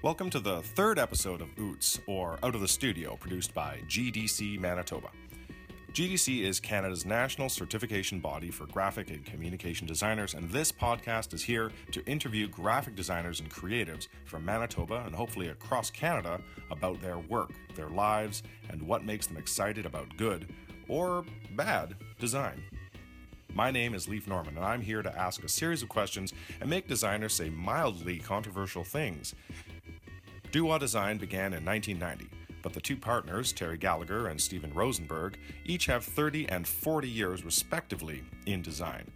Welcome to the third episode of OOTS, or Out of the Studio, produced by GDC Manitoba. GDC is Canada's national certification body for graphic and communication designers, and this podcast is here to interview graphic designers and creatives from Manitoba and hopefully across Canada about their work, their lives, and what makes them excited about good or bad design. My name is Leif Norman, and I'm here to ask a series of questions and make designers say mildly controversial things. Doowah Design began in 1990, but the two partners, Terry Gallagher and Steven Rosenberg, each have 30 and 40 years respectively in design.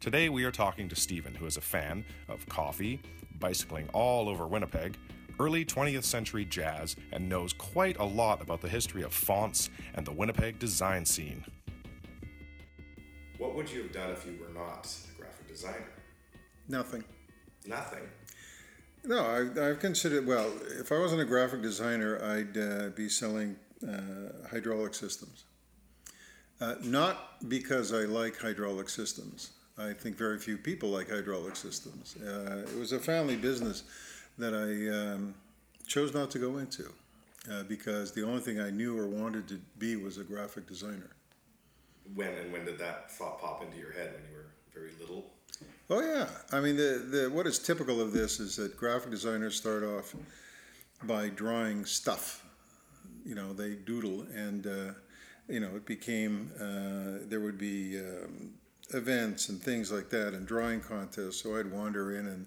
Today we are talking to Stephen, who is a fan of coffee, bicycling all over Winnipeg, early 20th century jazz, and knows quite a lot about the history of fonts and the Winnipeg design scene. What would you have done if you were not a graphic designer? Nothing. Nothing. No, I, I've considered. Well, if I wasn't a graphic designer, I'd uh, be selling uh, hydraulic systems. Uh, not because I like hydraulic systems. I think very few people like hydraulic systems. Uh, it was a family business that I um, chose not to go into uh, because the only thing I knew or wanted to be was a graphic designer. When and when did that thought pop into your head when you were very little? Oh yeah, I mean the, the what is typical of this is that graphic designers start off by drawing stuff. You know, they doodle, and uh, you know it became uh, there would be um, events and things like that, and drawing contests. So I'd wander in and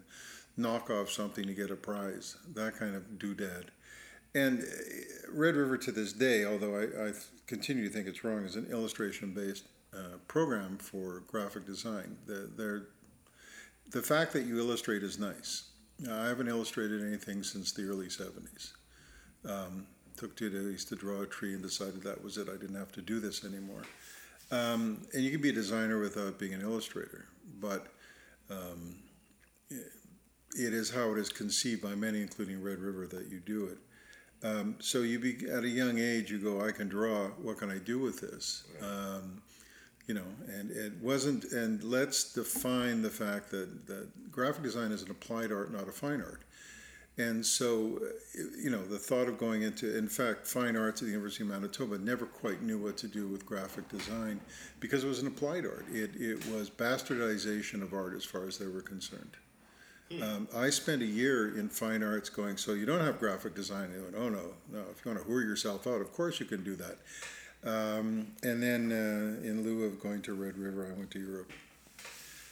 knock off something to get a prize. That kind of doodad. And uh, Red River to this day, although I, I continue to think it's wrong, is an illustration based uh, program for graphic design. The, they're the fact that you illustrate is nice. I haven't illustrated anything since the early 70s. Um, took two days to draw a tree and decided that was it. I didn't have to do this anymore. Um, and you can be a designer without being an illustrator, but um, it is how it is conceived by many, including Red River, that you do it. Um, so you be at a young age, you go, I can draw. What can I do with this? Um, you know, and it wasn't. And let's define the fact that that graphic design is an applied art, not a fine art. And so, you know, the thought of going into, in fact, fine arts at the University of Manitoba never quite knew what to do with graphic design because it was an applied art. It, it was bastardization of art as far as they were concerned. Hmm. Um, I spent a year in fine arts going, so you don't have graphic design. They went, oh no, no, if you want to whore yourself out, of course you can do that. Um, and then, uh, in lieu of going to Red River, I went to Europe.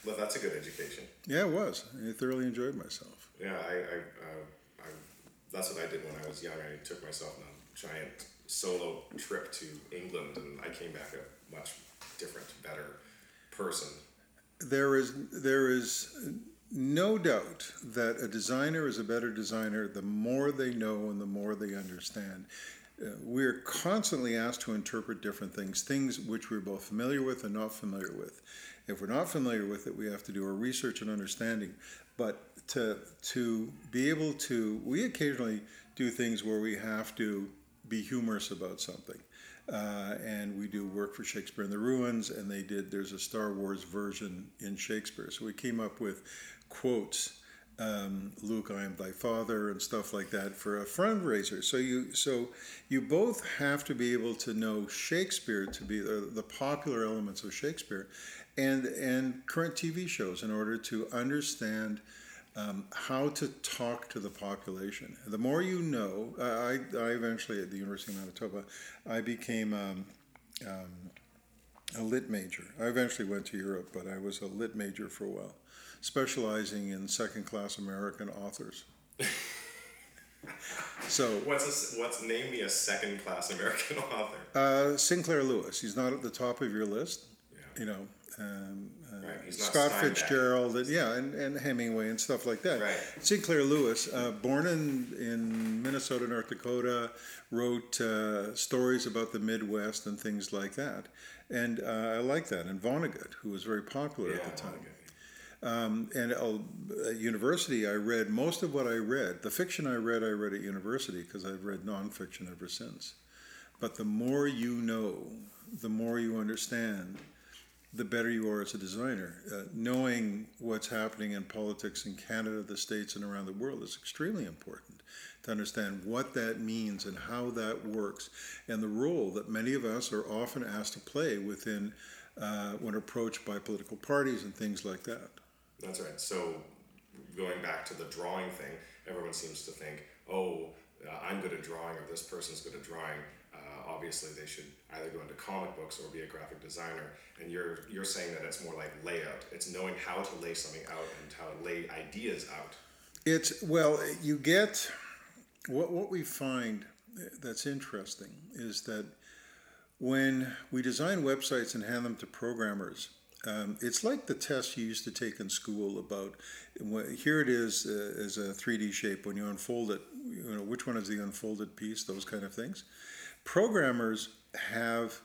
Well, that's a good education. Yeah, it was. I thoroughly enjoyed myself. Yeah, I, I, uh, I, that's what I did when I was young. I took myself on a giant solo trip to England, and I came back a much different, better person. There is there is no doubt that a designer is a better designer the more they know and the more they understand. We're constantly asked to interpret different things, things which we're both familiar with and not familiar with. If we're not familiar with it, we have to do our research and understanding. But to to be able to, we occasionally do things where we have to be humorous about something. Uh, and we do work for Shakespeare in the Ruins, and they did. There's a Star Wars version in Shakespeare, so we came up with quotes um, Luke, I am thy father, and stuff like that for a fundraiser. So you so you both have to be able to know Shakespeare to be the, the popular elements of Shakespeare, and and current TV shows in order to understand. Um, how to talk to the population. The more you know, I, I eventually at the University of Manitoba, I became um, um, a lit major. I eventually went to Europe, but I was a lit major for a while specializing in second class American authors. so what's a, what's name me a second class American author? Uh, Sinclair Lewis. He's not at the top of your list. Yeah. You know, um, uh, right. Scott Fitzgerald, and, yeah, and, and Hemingway and stuff like that. Right. Sinclair Lewis, uh, born in, in Minnesota, North Dakota, wrote uh, stories about the Midwest and things like that. And uh, I like that. And Vonnegut, who was very popular yeah, at the time. Vonnegut. Um, and at university, I read most of what I read. The fiction I read, I read at university because I've read nonfiction ever since. But the more you know, the more you understand, the better you are as a designer. Uh, knowing what's happening in politics in Canada, the States, and around the world is extremely important to understand what that means and how that works, and the role that many of us are often asked to play within uh, when approached by political parties and things like that. That's right. So, going back to the drawing thing, everyone seems to think, oh, uh, I'm good at drawing or this person's good at drawing. Uh, obviously, they should either go into comic books or be a graphic designer. And you're you're saying that it's more like layout. It's knowing how to lay something out and how to lay ideas out. It's well, you get what what we find that's interesting is that when we design websites and hand them to programmers, um, it's like the test you used to take in school about here it is uh, as a 3D shape when you unfold it, you know, which one is the unfolded piece, those kind of things. Programmers have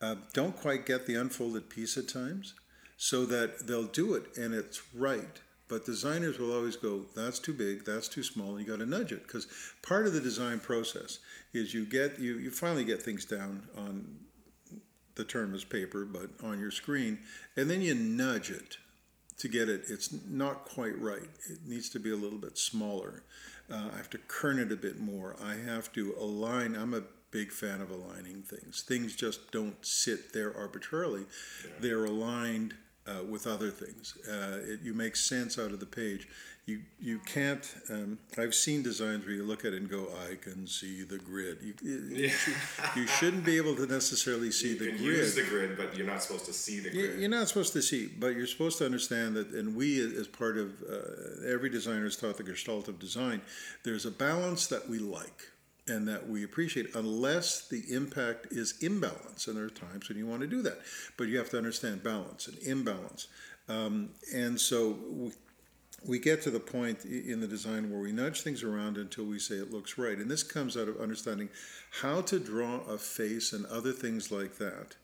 uh, don't quite get the unfolded piece at times, so that they'll do it and it's right. But designers will always go, that's too big, that's too small, and you got to nudge it because part of the design process is you get you you finally get things down on the term is paper, but on your screen, and then you nudge it to get it. It's not quite right. It needs to be a little bit smaller. Uh, I have to kern it a bit more. I have to align. I'm a big fan of aligning things. Things just don't sit there arbitrarily. Yeah. They're aligned uh, with other things. Uh, it, you make sense out of the page. You you can't. Um, I've seen designs where you look at it and go, "I can see the grid." You, yeah. you, shouldn't be able to necessarily see you the can grid. Use the grid, but you're not supposed to see the grid. You're not supposed to see, but you're supposed to understand that. And we, as part of uh, every designer, is taught the Gestalt of design. There's a balance that we like and that we appreciate unless the impact is imbalance. And there are times when you want to do that, but you have to understand balance and imbalance. Um, and so we, we get to the point in the design where we nudge things around until we say it looks right. And this comes out of understanding how to draw a face and other things like that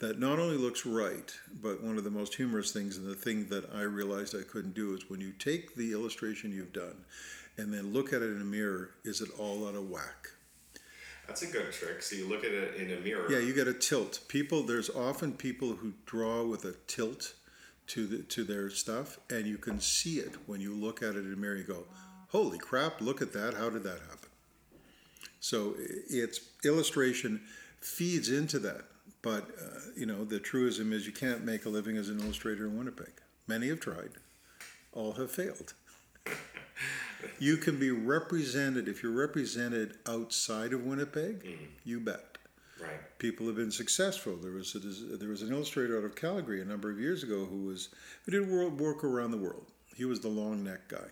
that not only looks right, but one of the most humorous things and the thing that I realized I couldn't do is when you take the illustration you've done and then look at it in a mirror, is it all out of whack? That's a good trick. So you look at it in a mirror. Yeah, you got a tilt. People, there's often people who draw with a tilt to the to their stuff, and you can see it when you look at it in a mirror. You go, "Holy crap! Look at that! How did that happen?" So it's illustration feeds into that, but uh, you know the truism is you can't make a living as an illustrator in Winnipeg. Many have tried, all have failed you can be represented if you're represented outside of Winnipeg. Mm-hmm. You bet. Right. People have been successful. There was a, there was an illustrator out of Calgary a number of years ago who was who did world work around the world. He was the long neck guy.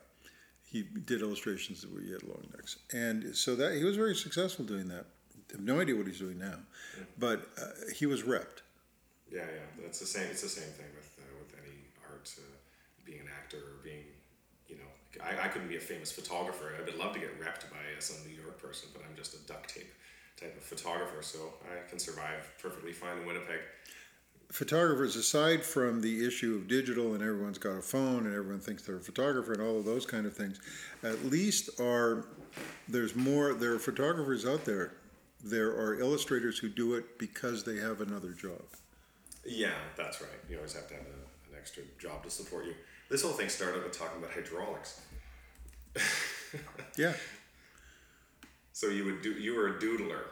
He did illustrations where you had long necks, and so that he was very successful doing that. I have no idea what he's doing now, yeah. but uh, he was repped. Yeah, yeah, that's the same. It's the same thing with uh, with any art, uh, being an actor or being I, I couldn't be a famous photographer. I would love to get repped by some New York person, but I'm just a duct tape type of photographer, so I can survive perfectly fine in Winnipeg. Photographers, aside from the issue of digital and everyone's got a phone and everyone thinks they're a photographer and all of those kind of things, at least are there's more. There are photographers out there. There are illustrators who do it because they have another job. Yeah, that's right. You always have to have a, an extra job to support you. This whole thing started with talking about hydraulics. Yeah. So you would do. You were a doodler.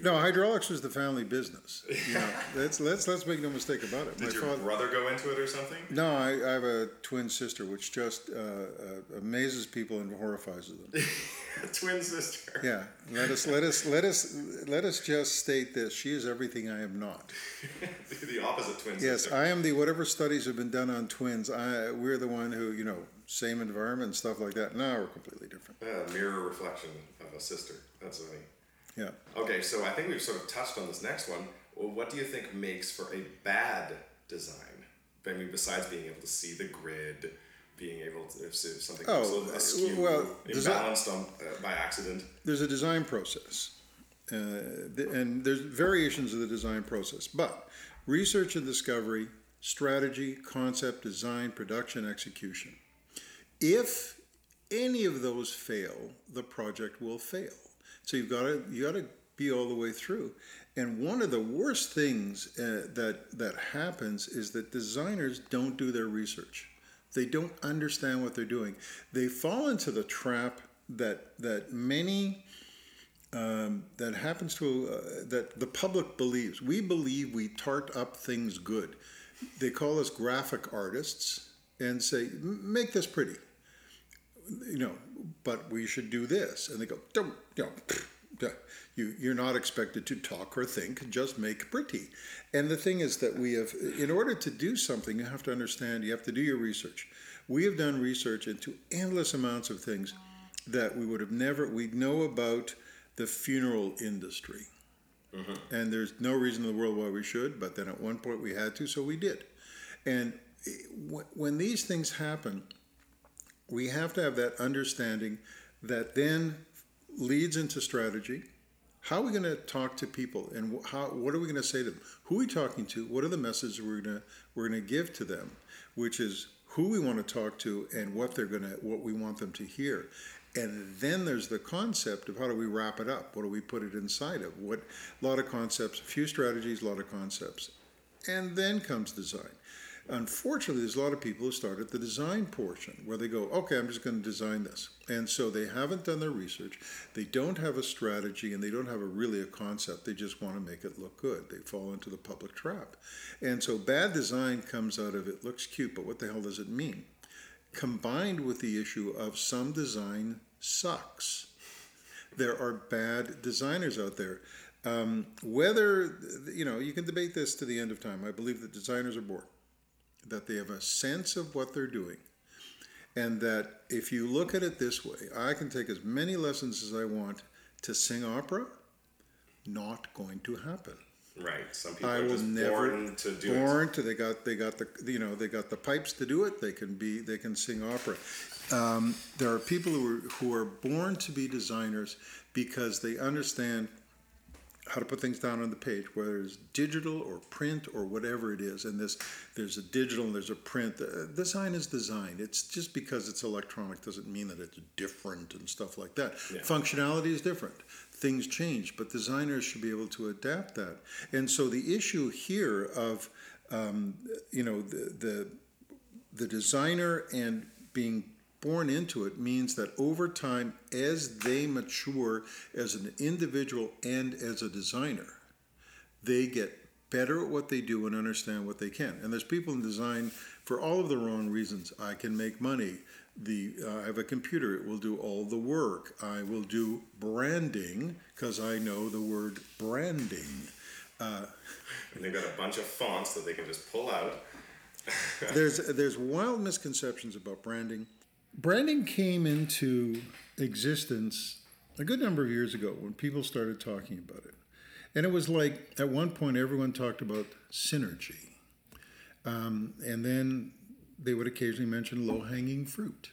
No, hydraulics was the family business. You know, let's let's let's make no mistake about it. Did My your father, brother go into it or something? No, I, I have a twin sister, which just uh, uh, amazes people and horrifies them. twin sister. Yeah, let us let us let us let us just state this: she is everything I am not. the opposite twin yes, sister. I am the whatever studies have been done on twins. I we're the one who you know same environment and stuff like that. No, we're completely different. Yeah, mirror reflection of a sister. That's funny. Yeah. Okay, so I think we've sort of touched on this next one. Well, what do you think makes for a bad design? I mean, besides being able to see the grid, being able to if something oh, askew, well, imbalanced on, uh, by accident. There's a design process, uh, the, and there's variations of the design process. But research and discovery, strategy, concept, design, production, execution. If any of those fail, the project will fail. So you've got to you got to be all the way through. And one of the worst things uh, that that happens is that designers don't do their research. They don't understand what they're doing. They fall into the trap that that many um, that happens to uh, that the public believes. We believe we tart up things good. They call us graphic artists and say, "Make this pretty," you know. But we should do this, and they go, "Don't, you know." You, you're not expected to talk or think, just make pretty. And the thing is that we have, in order to do something, you have to understand, you have to do your research. We have done research into endless amounts of things that we would have never, we'd know about the funeral industry. Mm-hmm. And there's no reason in the world why we should, but then at one point we had to, so we did. And when these things happen, we have to have that understanding that then leads into strategy. How are we going to talk to people, and how? What are we going to say to them? Who are we talking to? What are the messages we're going to we're going to give to them? Which is who we want to talk to and what they're going to what we want them to hear. And then there's the concept of how do we wrap it up? What do we put it inside of? What a lot of concepts, a few strategies, a lot of concepts. And then comes design. Unfortunately, there's a lot of people who start at the design portion where they go, okay, I'm just going to design this. And so they haven't done their research. They don't have a strategy and they don't have a really a concept. They just want to make it look good. They fall into the public trap. And so bad design comes out of it looks cute, but what the hell does it mean? Combined with the issue of some design sucks. There are bad designers out there. Um, whether, you know, you can debate this to the end of time. I believe that designers are born that they have a sense of what they're doing. And that if you look at it this way, I can take as many lessons as I want to sing opera, not going to happen. Right. Some people I are just never, born to do born it. to they got they got the you know they got the pipes to do it. They can be they can sing opera. Um, there are people who are who are born to be designers because they understand how to put things down on the page, whether it's digital or print or whatever it is. And this, there's a digital and there's a print. Uh, design is design. It's just because it's electronic doesn't mean that it's different and stuff like that. Yeah. Functionality is different. Things change, but designers should be able to adapt that. And so the issue here of, um, you know, the, the the designer and being born into it means that over time, as they mature as an individual and as a designer, they get better at what they do and understand what they can. And there's people in design for all of the wrong reasons. I can make money. The uh, I have a computer; it will do all the work. I will do branding because I know the word branding. Uh, and they've got a bunch of fonts that they can just pull out. there's there's wild misconceptions about branding branding came into existence a good number of years ago when people started talking about it. And it was like at one point everyone talked about synergy. Um, and then they would occasionally mention low hanging fruit.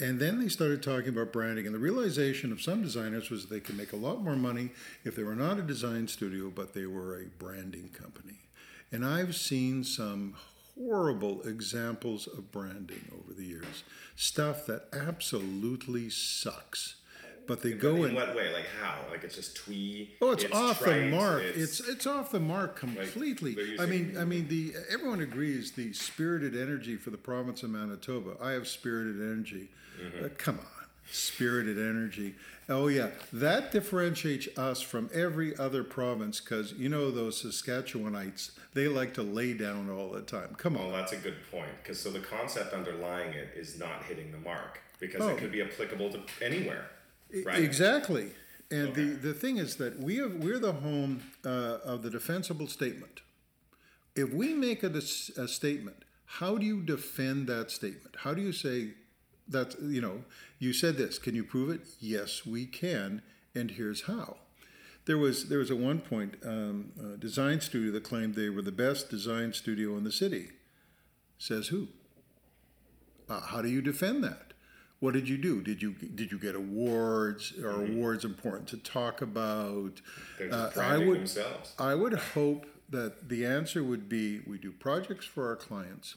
And then they started talking about branding. And the realization of some designers was they could make a lot more money if they were not a design studio, but they were a branding company. And I've seen some horrible examples of branding over the years. Stuff that absolutely sucks. But they go in, in what way? Like how? Like it's just twee. Oh, it's, it's off trite, the mark. It's, it's, it's off the mark completely. Like, I mean, I mean, the everyone agrees the spirited energy for the province of Manitoba. I have spirited energy. Mm-hmm. Uh, come on, spirited energy. Oh yeah, that differentiates us from every other province because you know those Saskatchewanites, they like to lay down all the time. Come on. Well, that's a good point because so the concept underlying it is not hitting the mark because oh. it could be applicable to anywhere. Right? Exactly. And okay. the, the thing is that we have, we're the home uh, of the defensible statement. If we make a, a statement, how do you defend that statement? How do you say that, you know, you said this. Can you prove it? Yes, we can, and here's how. There was there was at one point um, a design studio that claimed they were the best design studio in the city. Says who? Uh, how do you defend that? What did you do? Did you did you get awards? Are mm-hmm. awards important to talk about? They're just uh, I would themselves. I would hope that the answer would be we do projects for our clients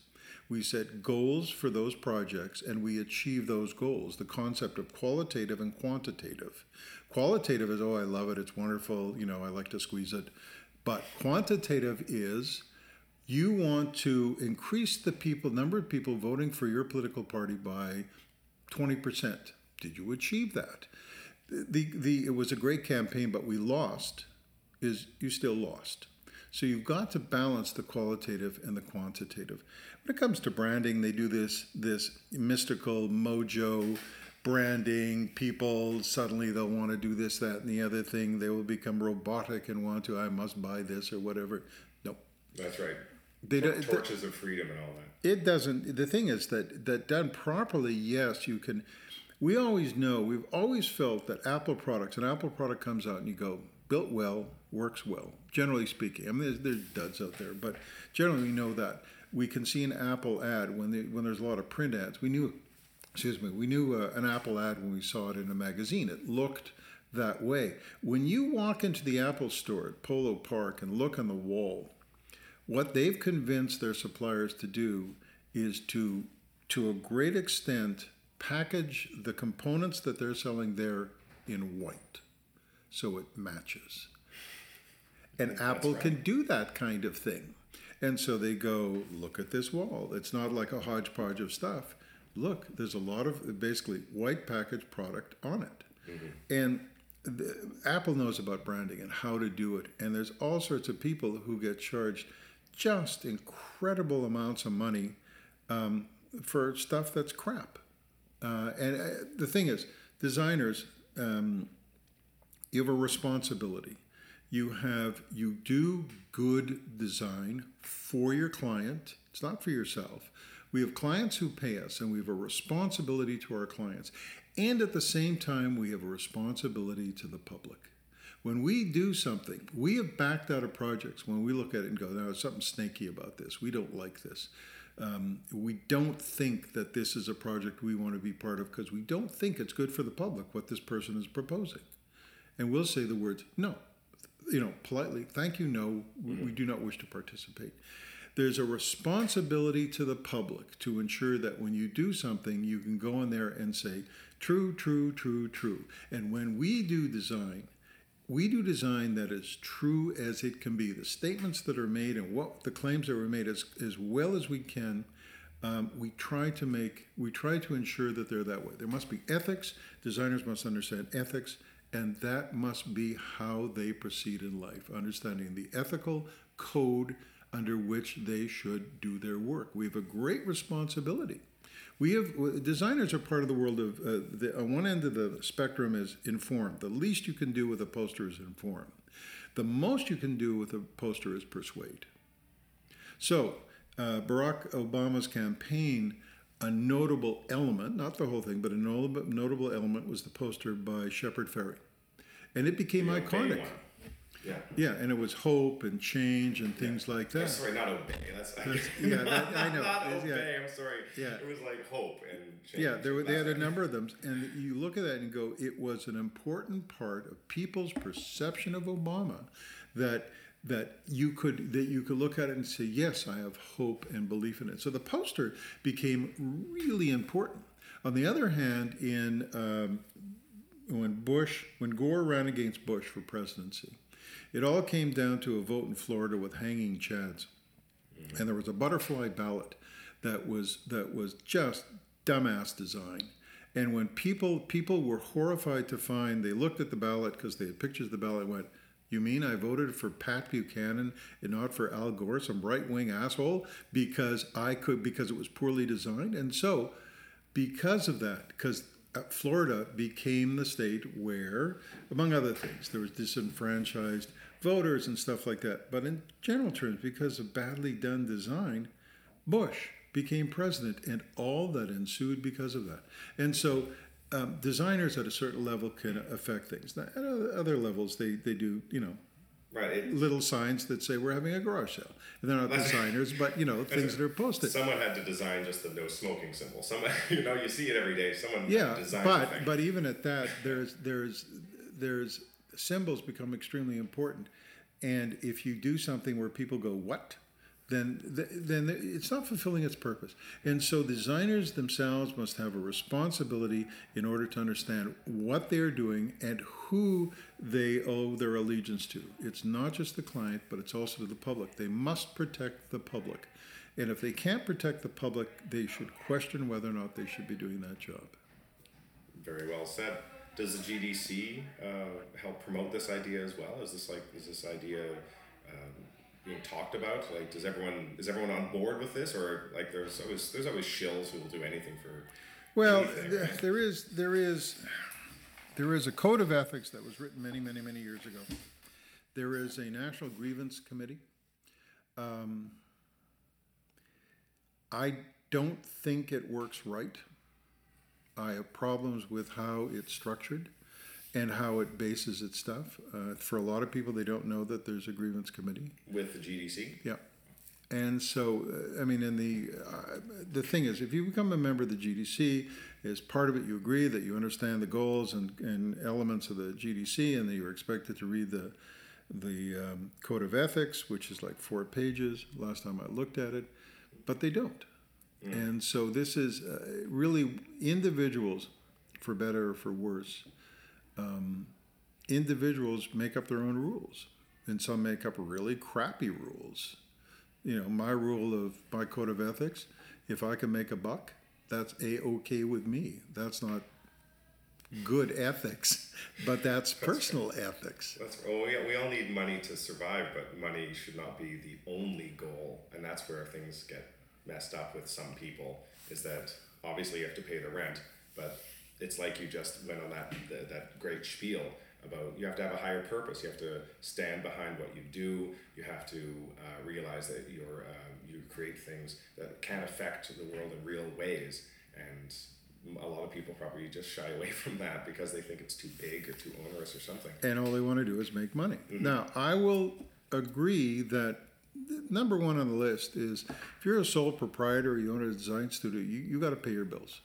We set goals for those projects and we achieve those goals. The concept of qualitative and quantitative. Qualitative is, oh, I love it, it's wonderful, you know, I like to squeeze it. But quantitative is, you want to increase the people number of people voting for your political party by 20%. Did you achieve that? The, the, it was a great campaign, but we lost. Is you still lost. So you've got to balance the qualitative and the quantitative. When it comes to branding, they do this this mystical mojo branding. People suddenly they'll want to do this, that, and the other thing. They will become robotic and want to. I must buy this or whatever. No, That's right. they don't. Torches of freedom and all that. It doesn't. The thing is that that done properly, yes, you can. We always know. We've always felt that Apple products, an Apple product comes out and you go, built well, works well. Generally speaking, I mean, there's, there's duds out there, but generally we know that. We can see an Apple ad when they, when there's a lot of print ads. We knew, excuse me, we knew uh, an Apple ad when we saw it in a magazine. It looked that way. When you walk into the Apple store at Polo Park and look on the wall, what they've convinced their suppliers to do is to to a great extent package the components that they're selling there in white so it matches. And apple right. can do that kind of thing. And so they go look at this wall. It's not like a hodgepodge of stuff. Look there's a lot of basically white packaged product on it. And the, Apple knows about branding and how to do it, and there's all sorts of people who get charged just incredible amounts of money um, for stuff that's crap. Uh, and uh, the thing is, designers, um, you have a responsibility. You have you do good design for your client. It's not for yourself. We have clients who pay us, and we have a responsibility to our clients. And at the same time, we have a responsibility to the public. When we do something, we have backed out of projects when we look at it and go, there's something snaky about this. We don't like this. Um, we don't think that this is a project we want to be part of because we don't think it's good for the public what this person is proposing. And we'll say the words, no, you know, politely, thank you, no, we, we do not wish to participate. There's a responsibility to the public to ensure that when you do something, you can go in there and say, true, true, true, true. And when we do design, we do design that is true as it can be. The statements that are made and what the claims that were made as, as well as we can, um, we try to make, we try to ensure that they're that way. There must be ethics. Designers must understand ethics, and that must be how they proceed in life, understanding the ethical code under which they should do their work. We have a great responsibility. We have designers are part of the world of uh, the, on one end of the spectrum is informed. The least you can do with a poster is inform. The most you can do with a poster is persuade. So uh, Barack Obama's campaign, a notable element, not the whole thing, but a notable, element was the poster by Shepard Fairey, and it became The iconic. Yeah. Yeah, and it was hope and change and things like that. Sorry, not obey. That's, yeah, that- I know. not It's- yeah. obey. I'm sorry. Yeah. It was like hope and change. Yeah, there were, they had a number of them, and you look at that and go, it was an important part of people's perception of Obama that that you could that you could look at it and say, yes, I have hope and belief in it. So the poster became really important. On the other hand, in um, when Bush, when Gore ran against Bush for presidency, it all came down to a vote in Florida with hanging chads, and there was a butterfly ballot that was that was just dumbass design. And when people people were horrified to find, they looked at the ballot because they had pictures of the ballot went, "You mean I voted for Pat Buchanan and not for Al Gore, some right wing asshole, because I could because it was poorly designed?" And so, because of that, because uh, Florida became the state where, among other things, there was disenfranchised voters and stuff like that. But in general terms, because of badly done design, Bush became president, and all that ensued because of that. And so, um, designers at a certain level can affect things. Now, at other levels, they, they do, you know, Right. Little signs that say we're having a garage sale. And they're not designers, but, you know, things that are posted. someone had to design just the no smoking symbol. Someone, you know, you see it every day. Someone Yeah, designed but but even at that, there's there's there's symbols become extremely important, and if you do something where people go what, then then it's not fulfilling its purpose. And so designers themselves must have a responsibility in order to understand what they're doing and who they owe their allegiance to. It's not just the client, but it's also to the public. They must protect the public. And if they can't protect the public, they should question whether or not they should be doing that job. Very well said. Does the GDC uh, help promote this idea as well? Is this like is this idea um, being talked about? Like, does everyone is everyone on board with this, or like there's always there's always shills who will do anything for. Well, anything, th- right? there is there is there is a code of ethics that was written many many many years ago. There is a national grievance committee. Um, I don't think it works right. I have problems with how it's structured and how it bases its stuff. Uh, for a lot of people, they don't know that there's a grievance committee. with the GDC. Yeah. And so, uh, I mean, and the uh, the thing is, if you become a member of the GDC, as part of it, you agree that you understand the goals and, and elements of the GDC, and that you're expected to read the the um, code of ethics, which is like four pages. Last time I looked at it, but they don't. And so this is uh, really individuals, for better or for worse. Um, individuals make up their own rules, and some make up really crappy rules you know, my rule of my code of ethics, if I can make a buck, that's a okay with me. That's not good ethics, but that's personal ethics. That's oh yeah, we all need money to survive, but money should not be the only goal, and that's where things get messed up with some people. Is that obviously you have to pay the rent, but it's like you just went on that the, that great spiel about you have to have a higher purpose. You have to stand behind what you do. You have to uh, realize that you're uh, you create things that can affect the world in real ways, and a lot of people probably just shy away from that because they think it's too big or too onerous or something. And all they want to do is make money. Now, I will agree that number one on the list is if you're a sole proprietor you own a design studio, you, you got to pay your bills.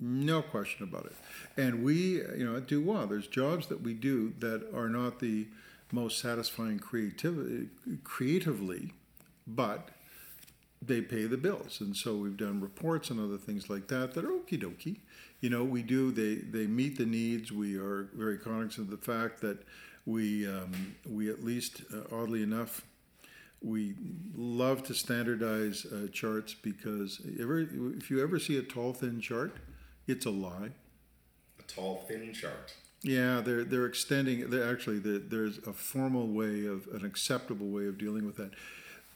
No question about it. And we, you know, do well. There's jobs that we do that are not the most satisfying creativity, creatively, but they pay the bills. And so we've done reports and other things like that that are okie dokie. You know, we do, they, they meet the needs. We are very cognizant of the fact that we, um, we at least, uh, oddly enough, we love to standardize uh, charts because ever, if you ever see a tall, thin chart, it's a lie. A tall, thin chart. Yeah, they're they're extending. They're actually the, there's a formal way of an acceptable way of dealing with that.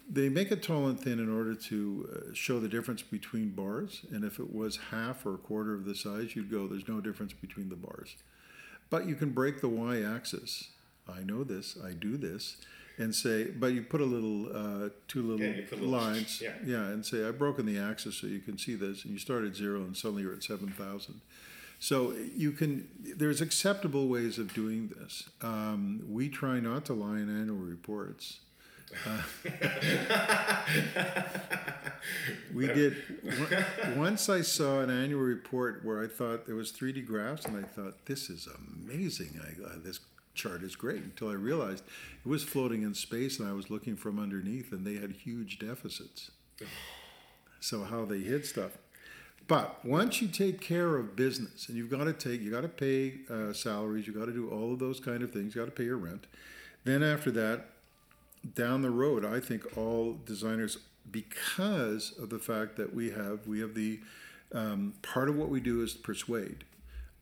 They make it tall and thin in order to uh, show the difference between bars. And if it was half or a quarter of the size, you'd go, "There's no difference between the bars." But you can break the y-axis. I know this. I do this, and say, but you put a little uh, two little Yeah, little- lines. yeah. yeah, and say I've broken the axis so you can see this, and you start at zero, and suddenly you're at seven thousand. So you can. There's acceptable ways of doing this. Um, we try not to lie in annual reports. Uh, we did. Once I saw an annual report where I thought there was 3D graphs, and I thought this is amazing. I, uh, this chart is great. Until I realized it was floating in space, and I was looking from underneath, and they had huge deficits. So how they hid stuff. But once you take care of business, and you've got to take, you got to pay uh, salaries, you got to do all of those kind of things, you got to pay your rent. Then after that, down the road, I think all designers, because of the fact that we have, we have the um, part of what we do is persuade.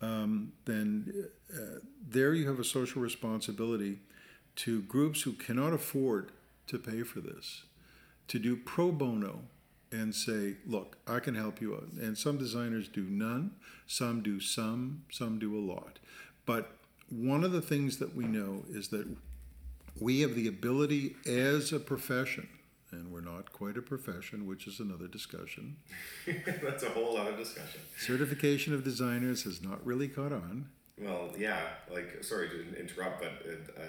Um, then uh, there you have a social responsibility to groups who cannot afford to pay for this to do pro bono and say, look, I can help you out. And some designers do none, some do some, some do a lot. But one of the things that we know is that we have the ability as a profession, and we're not quite a profession, which is another discussion. That's a whole other discussion. Certification of designers has not really caught on. Well, yeah, like sorry to interrupt, but uh,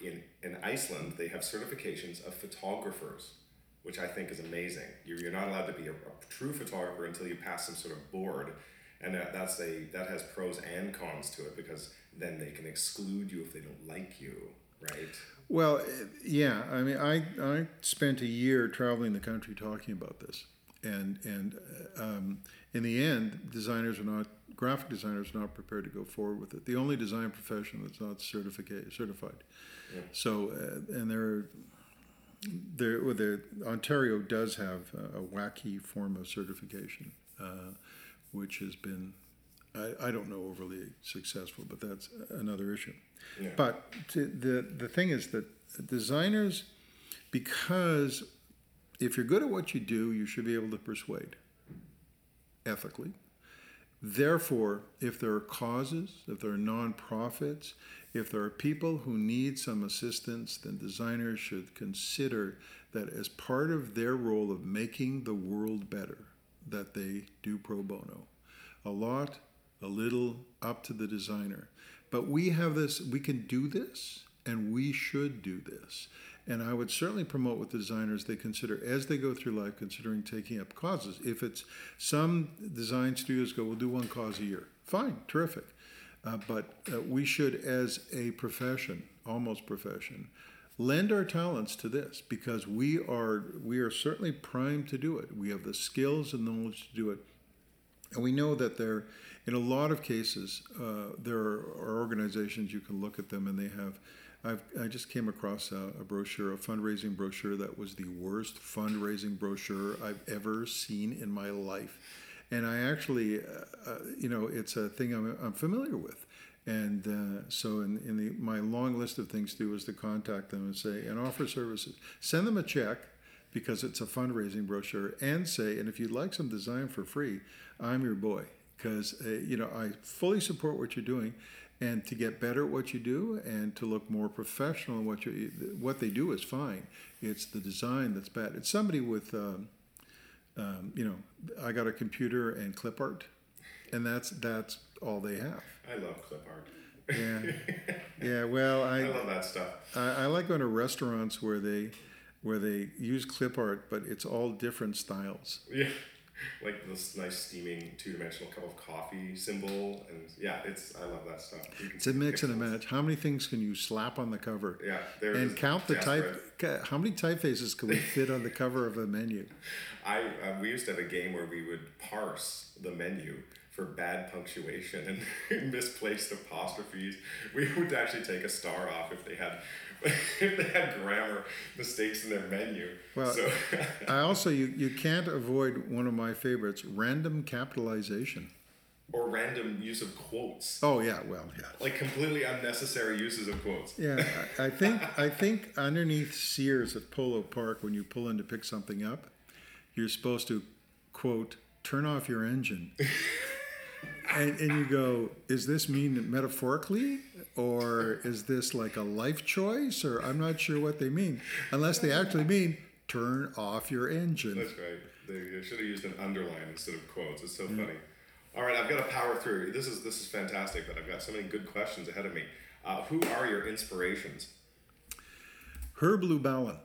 in in Iceland they have certifications of photographers, which I think is amazing. You're, you're not allowed to be a, a true photographer until you pass some sort of board, and that, that's a that has pros and cons to it because then they can exclude you if they don't like you. Right? Well, yeah. I mean, I, I spent a year traveling the country talking about this, and and uh, um, in the end, designers are not graphic designers are not prepared to go forward with it. The only design profession that's not certificate certified. Yeah. So, uh, and there, there, well, the Ontario does have a, a wacky form of certification, uh, which has been, I, I don't know, overly successful, but that's another issue. Yeah. But to, the the thing is that designers, because if you're good at what you do, you should be able to persuade ethically. Therefore, if there are causes, if there are nonprofits, if there are people who need some assistance, then designers should consider that as part of their role of making the world better, that they do pro bono. A lot, a little, up to the designer. But we have this, we can do this, and we should do this. And I would certainly promote with the designers they consider as they go through life, considering taking up causes. If it's some design studios go, we'll do one cause a year. Fine, terrific. Uh, but uh, we should, as a profession, almost profession, lend our talents to this because we are we are certainly primed to do it. We have the skills and the knowledge to do it, and we know that there, in a lot of cases, uh, there are organizations you can look at them and they have. I've, I just came across a, a brochure, a fundraising brochure that was the worst fundraising brochure I've ever seen in my life. And I actually, uh, uh, you know, it's a thing I'm, I'm familiar with. And uh, so, in, in the, my long list of things to do is to contact them and say, and offer services. Send them a check because it's a fundraising brochure, and say, and if you'd like some design for free, I'm your boy. Because, uh, you know, I fully support what you're doing. And to get better at what you do and to look more professional in what you what they do is fine. It's the design that's bad. It's somebody with, um, um, you know, I got a computer and clip art, and that's that's all they have. I love clip art. Yeah, yeah. Well, I, I love that stuff. I, I like going to restaurants where they where they use clip art, but it's all different styles. Yeah, like this nice steaming two-dimensional cup of coffee symbol, and yeah, it's I love that stuff. It's a mix and a match. How many things can you slap on the cover? Yeah, there And is. count the Desperate. type. How many typefaces can we fit on the cover of a menu? I uh, we used to have a game where we would parse the menu for bad punctuation and misplaced apostrophes. We would actually take a star off if they had they had grammar mistakes in their menu. Well, so I also you you can't avoid one of my favorites: random capitalization. or random use of quotes. Oh yeah, well yeah. Like completely unnecessary uses of quotes. Yeah, I I think I think underneath Sears at Polo Park, when you pull in to pick something up, you're supposed to quote turn off your engine, and and you go, is this mean metaphorically, or is this like a life choice, or I'm not sure what they mean, unless they actually mean turn off your engine. That's right. They should have used an underline instead of quotes. It's so funny. All right, I've got to power through. This is this is fantastic. but I've got so many good questions ahead of me. Uh, who are your inspirations? Herb Lubalin.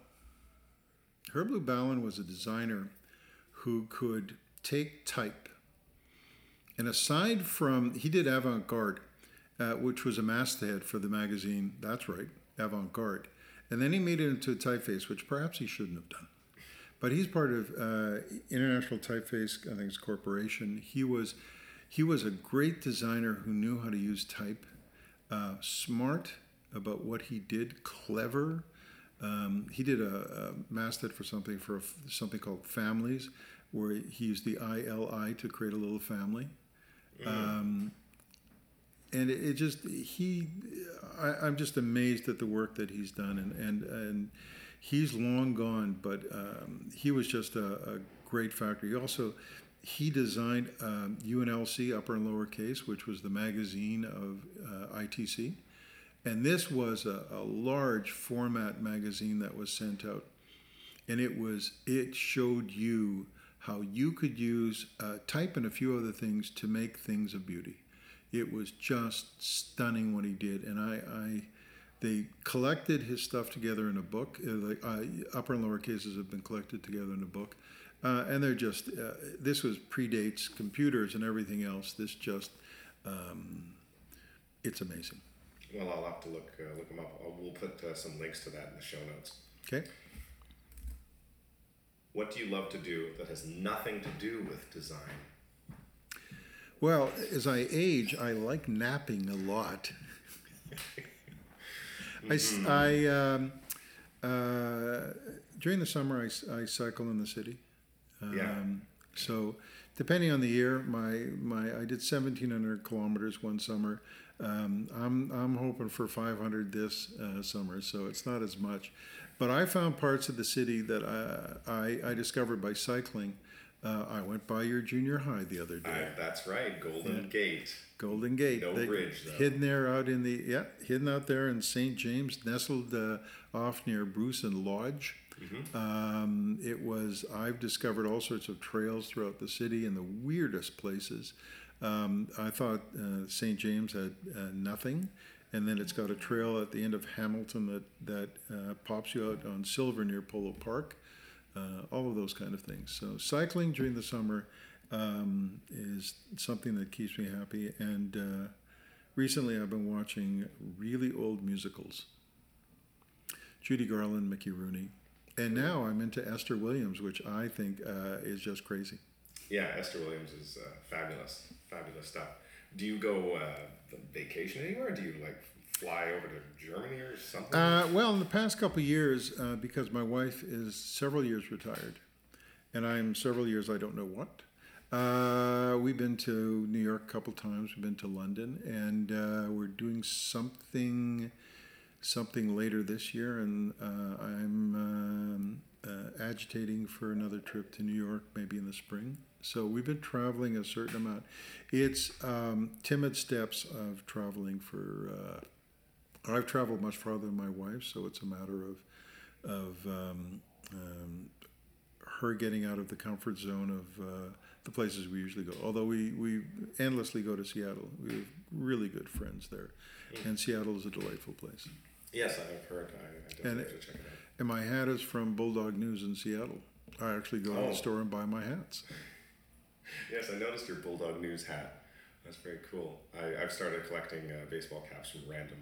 Herb Lubalin was a designer who could take type, and aside from he did avant garde, uh, which was a masthead for the magazine. That's right, avant garde, and then he made it into a typeface, which perhaps he shouldn't have done. But he's part of uh, International Typeface, I think it's corporation. He was he was a great designer who knew how to use type, uh, smart about what he did, clever. Um, he did a, a masthead for something for a, something called Families, where he used the ILI to create a little family. Um, and it, just he, I, I'm just amazed at the work that he's done, and and and he's long gone, but um, he was just a, a great factor. He also he designed um, U&lc upper and lower case, which was the magazine of uh, ITC. And this was a, a large format magazine that was sent out. And it was it showed you how you could use uh, type and a few other things to make things of beauty. It was just stunning what he did. And I, I they collected his stuff together in a book. Uh, like uh, upper and lower cases have been collected together in a book. Uh, and they're just uh, this was predates computers and everything else. This just um, it's amazing. Well, I'll have to look uh, look them up. I'll, we'll put uh, some links to that in the show notes. Okay. What do you love to do that has nothing to do with design? Well, as I age, I like napping a lot. I um, uh, during the summer, I, I, cycle in the city. Yeah. Um, so, depending on the year, my, my I did 1,700 kilometers one summer. Um, I'm I'm hoping for 500 this uh, summer, so it's not as much. But I found parts of the city that I I, I discovered by cycling. Uh, I went by your junior high the other day. I, that's right, Golden Gate. Golden Gate. No They- bridge, though. Hidden there out in the yeah, hidden out there in St. James, nestled uh, off near Bruce and Lodge. Mm-hmm. Um, it was. I've discovered all sorts of trails throughout the city in the weirdest places. Um, I thought uh, St. James had uh, nothing, and then it's got a trail at the end of Hamilton that that uh, pops you out on Silver near Polo Park. Uh, all of those kind of things. So cycling during the summer um, is something that keeps me happy. And uh, recently, I've been watching really old musicals. Judy Garland, Mickey Rooney, and now I'm into Esther Williams, which I think uh, is just crazy. Yeah, Esther Williams is uh, fabulous, fabulous stuff. Do you go uh, vacation anywhere? Do you like fly over to Germany or something? Uh, well, in the past couple years, uh, because my wife is several years retired, and I'm several years I don't know what. Uh, we've been to New York a couple times. We've been to London, and uh, we're doing something, something later this year. And uh, I'm um, uh, agitating for another trip to New York, maybe in the spring. So we've been traveling a certain amount. It's um, timid steps of traveling for. Uh, I've traveled much farther than my wife, so it's a matter of of um, um, her getting out of the comfort zone of uh, the places we usually go. Although we, we endlessly go to Seattle, we have really good friends there, and Seattle is a delightful place. yes, I've heard. I, I And- have to check it out. And my hat is from Bulldog News in Seattle. I actually go to Oh. the store and buy my hats. Yes, I noticed your Bulldog News hat. That's very cool. I, I've started collecting uh, baseball caps from random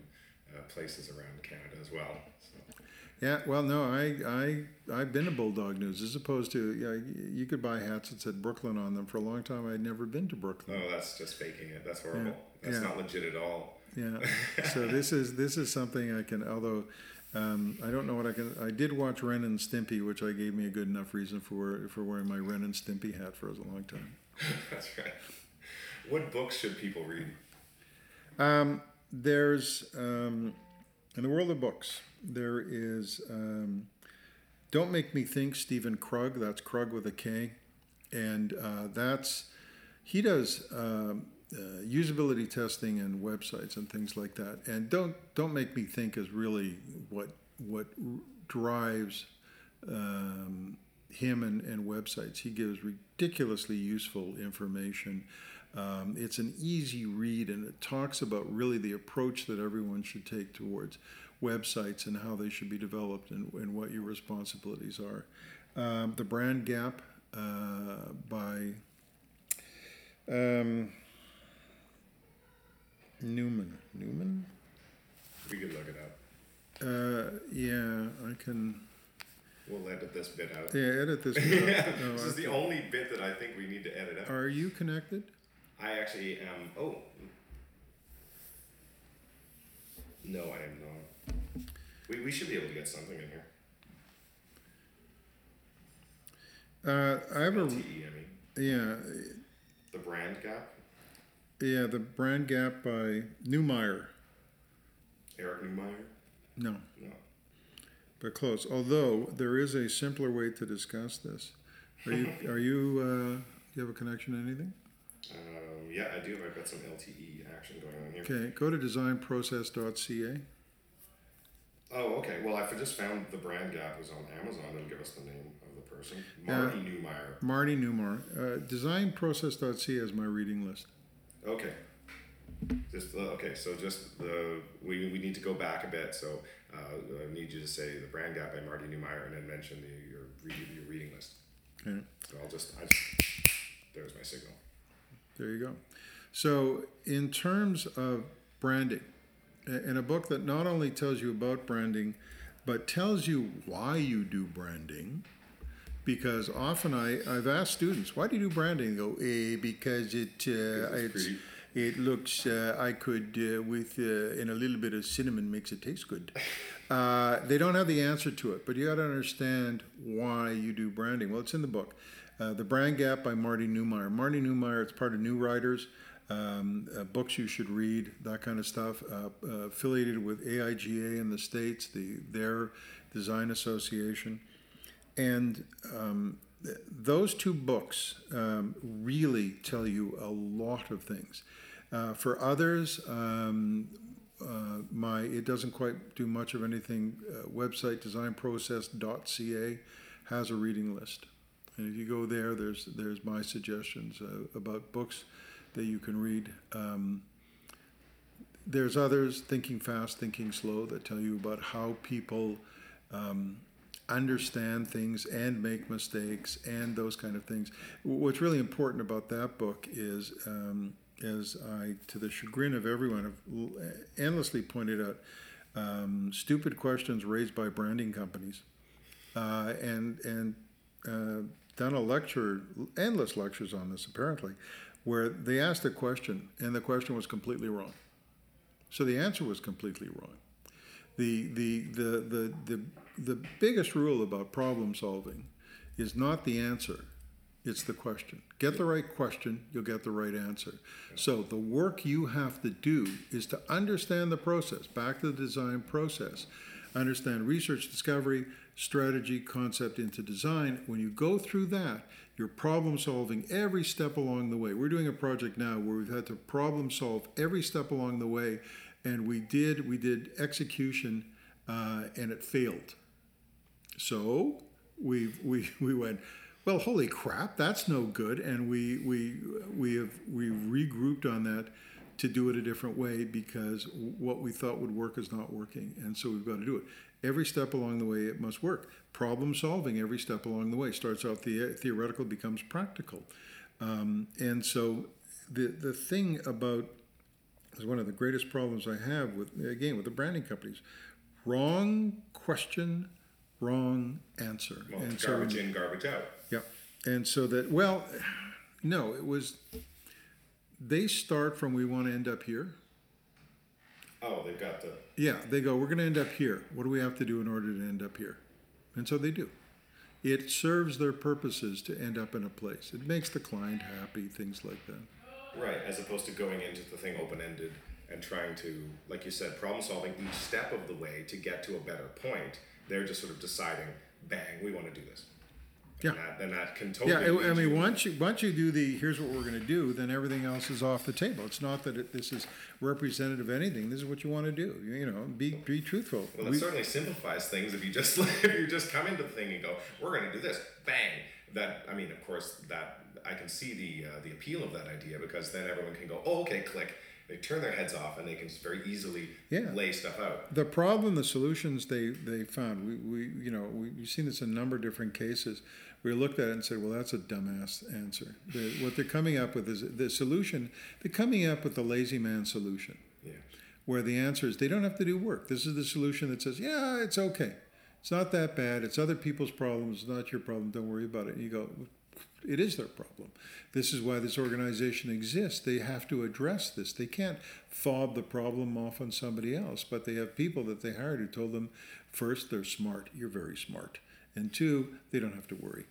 uh, places around Canada as well. So. Yeah, well, no, I, I, I've been to Bulldog News as opposed to, yeah, you could buy hats that said Brooklyn on them. For a long time, I'd never been to Brooklyn. Oh, that's just faking it. That's horrible. That's yeah. not legit at all. Yeah. So this is this is something I can. Although um, I don't know what I can. I did watch Ren and Stimpy, which I gave me a good enough reason for for wearing my Ren and Stimpy hat for a long time. That's right. What books should people read? Um, there's um, in the world of books. There is um, Don't Make Me Think. Stephen Krug. That's Krug with a K, and uh, that's he does um, uh, usability testing and websites and things like that. And don't don't make me think is really what what drives um, him and, and websites. He gives ridiculously useful information. Um, it's an easy read and it talks about really the approach that everyone should take towards websites and how they should be developed and, and what your responsibilities are. Um, the Brand Gap uh, by um, Newman. Newman? We could look it up. Uh, yeah, I can. We'll edit this bit out. Yeah, edit this. out. No, this is the only bit that I think we need to edit out. Are you connected? I actually am. Oh. No, I am not. We, we should be able to get something in here. Uh, I have a LTE, I mean. yeah, The brand gap. yeah. The Brand Gap by Neumeier. Eric Neumeier. No, No. But close. Although there is a simpler way to discuss this. Are you are you uh, do you have a connection to anything? Um, yeah, I do. I've got some LTE action going on here. Okay, go to designprocess.ca. Oh, okay. Well, I just found the brand gap was on Amazon. It'll give us the name of the person. Marty Neumeier. Marty Neumeier. Uh, designprocess.ca is my reading list. Okay. Just uh, okay. So just the we, we need to go back a bit. So uh, I need you to say the brand gap by Marty Neumeier and then mention the, your your reading list. So I'll just I just there's my signal. There you go. So, in terms of branding and a book that not only tells you about branding, but tells you why you do branding. Because often I, I've asked students, why do you do branding? They go, eh, because it uh, it's it's, pretty." It looks uh, I could uh, with uh, and a little bit of cinnamon makes it taste good. Uh, they don't have the answer to it, but you got to understand why you do branding. Well, it's in the book, uh, The Brand Gap by Marty Neumeier. Marty Neumeier, it's part of New Riders, um, uh, books you should read, that kind of stuff. Uh, uh, affiliated with AIGA in the states, the their design association, and um, th- those two books um, really tell you a lot of things. Uh, for others, um, uh, my it doesn't quite do much of anything. Uh, website designprocess.ca has a reading list, and if you go there, there's there's my suggestions uh, about books that you can read. Um, there's others, Thinking Fast, Thinking Slow, that tell you about how people um, understand things and make mistakes and those kind of things. What's really important about that book is, um, as I, to the chagrin of everyone, have endlessly pointed out, um, stupid questions raised by branding companies, uh, and and uh, done a lecture, endless lectures on this apparently, where they asked a question and the question was completely wrong. So the answer was completely wrong. The, the, the, the, the, the biggest rule about problem solving is not the answer, it's the question. Get the right question, you'll get the right answer. So the work you have to do is to understand the process, back to the design process. Understand research, discovery, strategy, concept into design. When you go through that, you're problem solving every step along the way. We're doing a project now where we've had to problem solve every step along the way, and we did we did execution, uh, and it failed. So we we we went, well, holy crap, that's no good, and we we we have we regrouped on that to do it a different way because what we thought would work is not working, and so we've got to do it. Every step along the way, it must work. Problem solving every step along the way starts out the theoretical, becomes practical, um, and so the the thing about is one of the greatest problems I have with again with the branding companies. Wrong question, wrong answer. Well, and it's so garbage in, garbage out. Yep. And so that well, no, it was they start from we want to end up here. Oh, they've got the. Yeah, they go, we're going to end up here. What do we have to do in order to end up here? And so they do. It serves their purposes to end up in a place. It makes the client happy, things like that. Right, as opposed to going into the thing open ended and trying to, like you said, problem solving each step of the way to get to a better point. They're just sort of deciding, bang, we want to do this. Yeah. And that, and that can totally. Yeah, I- I mean, once you once you do the here's what we're going to do, then everything else is off the table. It's not that it, this is representative of anything. This is what you want to do. You, you know, be be truthful. Well, it We- certainly simplifies things if you just if you just come into the thing and go, we're going to do this, bang. That I mean, of course, that I can see the uh, the appeal of that idea because then everyone can go, oh, okay, click. They turn their heads off and they can very easily Yeah. lay stuff out. the problem, the solutions they, they found, we, we you know we, we've seen this in a number of different cases. We looked at it and said, well, that's a dumbass answer. The, what they're coming up with is the solution. They're coming up with the lazy man solution, Yeah. where the answer is they don't have to do work. This is the solution that says, yeah, it's okay. It's not that bad. It's other people's problems. It's not your problem. Don't worry about it. And you go, it is their problem. This is why this organization exists. They have to address this. They can't fob the problem off on somebody else, but they have people that they hired who told them first, they're smart. You're very smart. And two, they don't have to worry.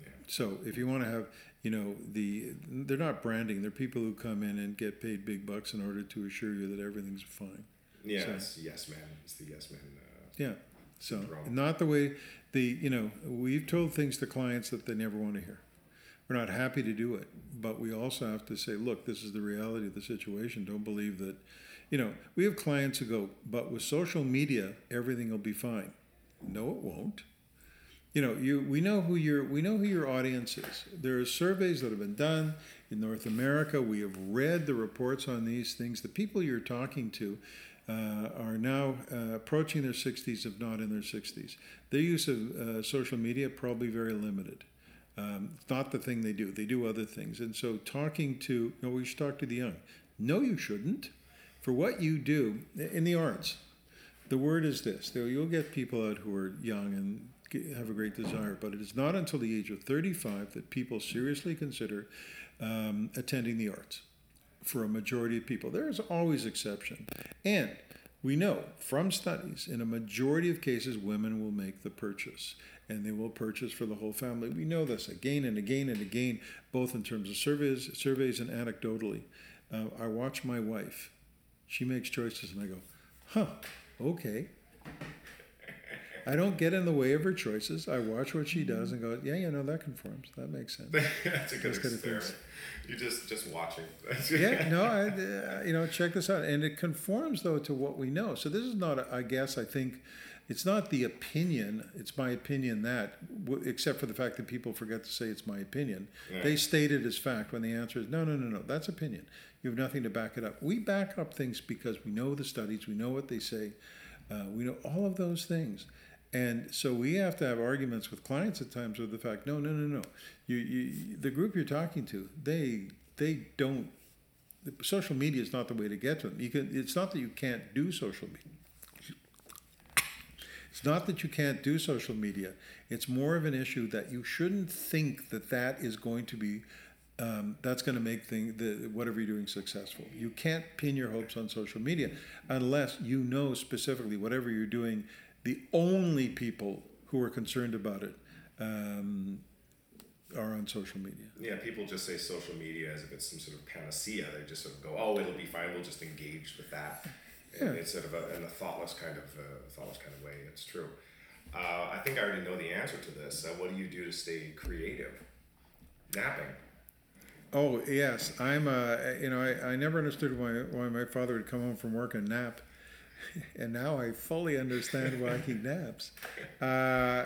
Yeah. So if you want to have, you know, the they're not branding. They're people who come in and get paid big bucks in order to assure you that everything's fine. Yeah, So- it's yes man. It's the yes man. Uh, Yeah. So not the way the you know we've told things to clients that they never want to hear. We're not happy to do it, but we also have to say, look, this is the reality of the situation. Don't believe that. You know, we have clients who go, but with social media, everything will be fine. No, it won't. You know, you we know who your we know who your audience is. There are surveys that have been done in North America. We have read the reports on these things. The people you're talking to uh, are now uh, approaching their 60s, if not in their 60s. Their use of uh, social media probably very limited. Um, it's not the thing they do. They do other things. And so, talking to, no, we should talk to the young. No, you shouldn't. For what you do in the arts, the word is this: you'll get people out who are young and have a great desire, but it is not until the age of 35 that people seriously consider um, attending the arts. For a majority of people, there is always exception, and we know from studies, in a majority of cases, women will make the purchase and they will purchase for the whole family. We know this again and again and again, both in terms of surveys, surveys and anecdotally. Uh, I watch my wife; she makes choices, and I go, "Huh, okay." I don't get in the way of her choices. I watch what she does and go, "Yeah, you know that conforms. That makes sense." That's a good experiment. You're just just watching. yeah, no, I, uh, you know, check this out, and it conforms though to what we know. So this is not, a, I guess, I think it's not the opinion, it's my opinion that, except for the fact that people forget to say it's my opinion. Yeah. They state it as fact when the answer is no, no, no, no, that's opinion. You have nothing to back it up. We back up things because we know the studies, we know what they say, uh, we know all of those things. And so we have to have arguments with clients at times with the fact, no, no, no, no. You, you, the group you're talking to, they, they don't. Social media is not the way to get to them. You can. It's not that you can't do social media. It's not that you can't do social media. It's more of an issue that you shouldn't think that that is going to be um, that's going to make thing, the, whatever you're doing successful. You can't pin your hopes on social media unless you know specifically whatever you're doing. The only people who are concerned about it um, are on social media. Yeah, people just say social media as if it's some sort of panacea. They just sort of go, "Oh, it'll be fine. We'll just engage with that." Yeah. instead of a, in a thoughtless kind of uh, thoughtless kind of way. It's true. Uh, I think I already know the answer to this. Uh, what do you do to stay creative? Napping. Oh yes, I'm. Uh, you know, I, I never understood why why my father would come home from work and nap, and now I fully understand why he naps. Uh,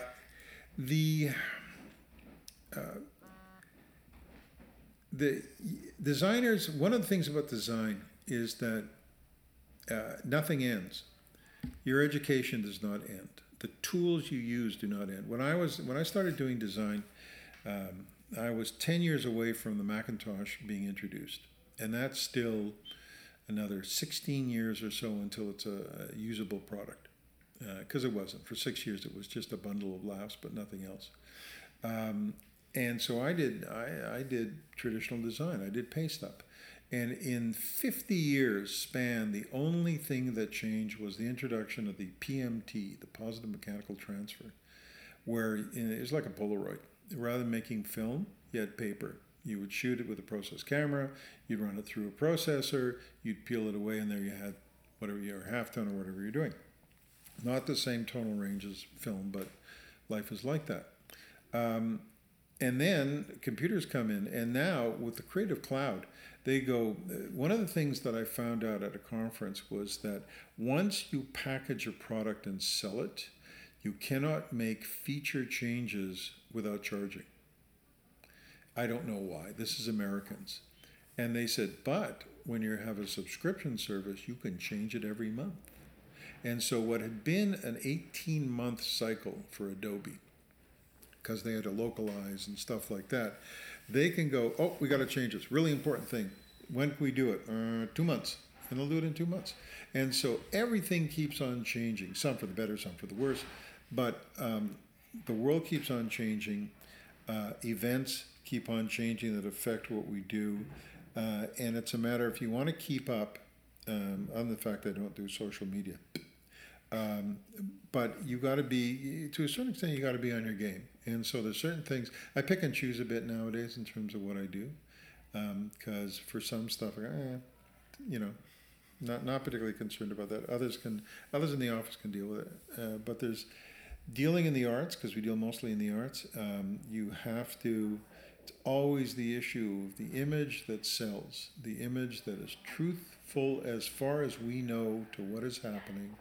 the uh, the designers. One of the things about design is that uh, nothing ends. Your education does not end. The tools you use do not end. When I was when I started doing design, um, I was ten years away from the Macintosh being introduced, and that's still another 16 years or so until it's a, a usable product. Because uh, it wasn't. For six years, it was just a bundle of laughs, but nothing else. Um, and so I did. I, I did traditional design. I did paste up. And in 50 years span, the only thing that changed was the introduction of the PMT, the positive mechanical transfer, where it was like a Polaroid. Rather than making film, you had paper. You would shoot it with a process camera, you'd run it through a processor, you'd peel it away, and there you had whatever your halftone or whatever you're doing. Not the same tonal range as film, but life is like that. Um, and then computers come in, and now with the Creative Cloud, they go. Uh, one of the things that I found out at a conference was that once you package a product and sell it, you cannot make feature changes without charging. I don't know why. This is Americans. And they said, but when you have a subscription service, you can change it every month. And so, what had been an 18 month cycle for Adobe, because they had to localize and stuff like that, they can go, oh, we got to change this. Really important thing. When can we do it? Uh, two months. And they'll do it in two months. And so everything keeps on changing, some for the better, some for the worse. But um, the world keeps on changing. Uh, events keep on changing that affect what we do. Uh, and it's a matter if you want to keep up um, on the fact that I don't do social media. Um, but you got to be, to a certain extent, you got to be on your game. And so there's certain things I pick and choose a bit nowadays in terms of what I do, because um, for some stuff, eh, you know, not not particularly concerned about that. Others can, others in the office can deal with it. Uh, but there's dealing in the arts because we deal mostly in the arts. Um, you have to. It's always the issue of the image that sells, the image that is truthful as far as we know to what is happening,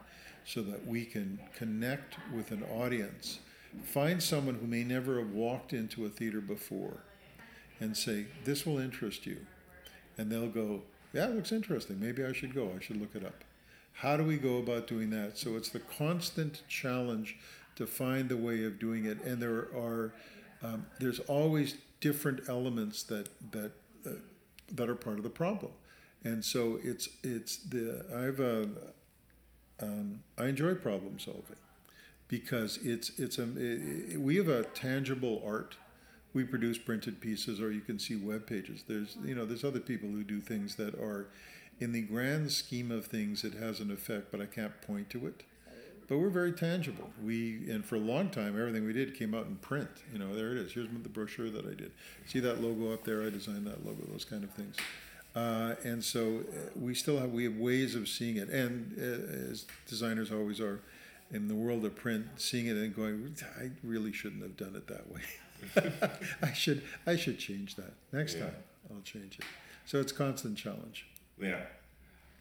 so that we can connect with an audience Find someone who may never have walked into a theater before and say, This will interest you. And they'll go, Yeah, it looks interesting. Maybe I should go. I should look it up. How do we go about doing that? So it's the constant challenge to find the way of doing it. And there are, um, there's always different elements that, that, uh, that are part of the problem. and so it's it's the I've uh, um, I enjoy problem solving because it's it's a it, we have a tangible art. We produce printed pieces, or you can see web pages. There's you know there's other people who do things that are, in the grand scheme of things, it has an effect, but I can't point to it. But we're very tangible. We and for a long time, everything we did came out in print. You know, there it is. Here's the brochure that I did. See that logo up there? I designed that logo. Those kind of things. Uh, and so uh, we still have we have ways of seeing it, and uh, as designers always are, in the world of print, seeing it and going, I really shouldn't have done it that way. I should I should change that next Yeah. time. I'll change it. So it's constant challenge. Yeah,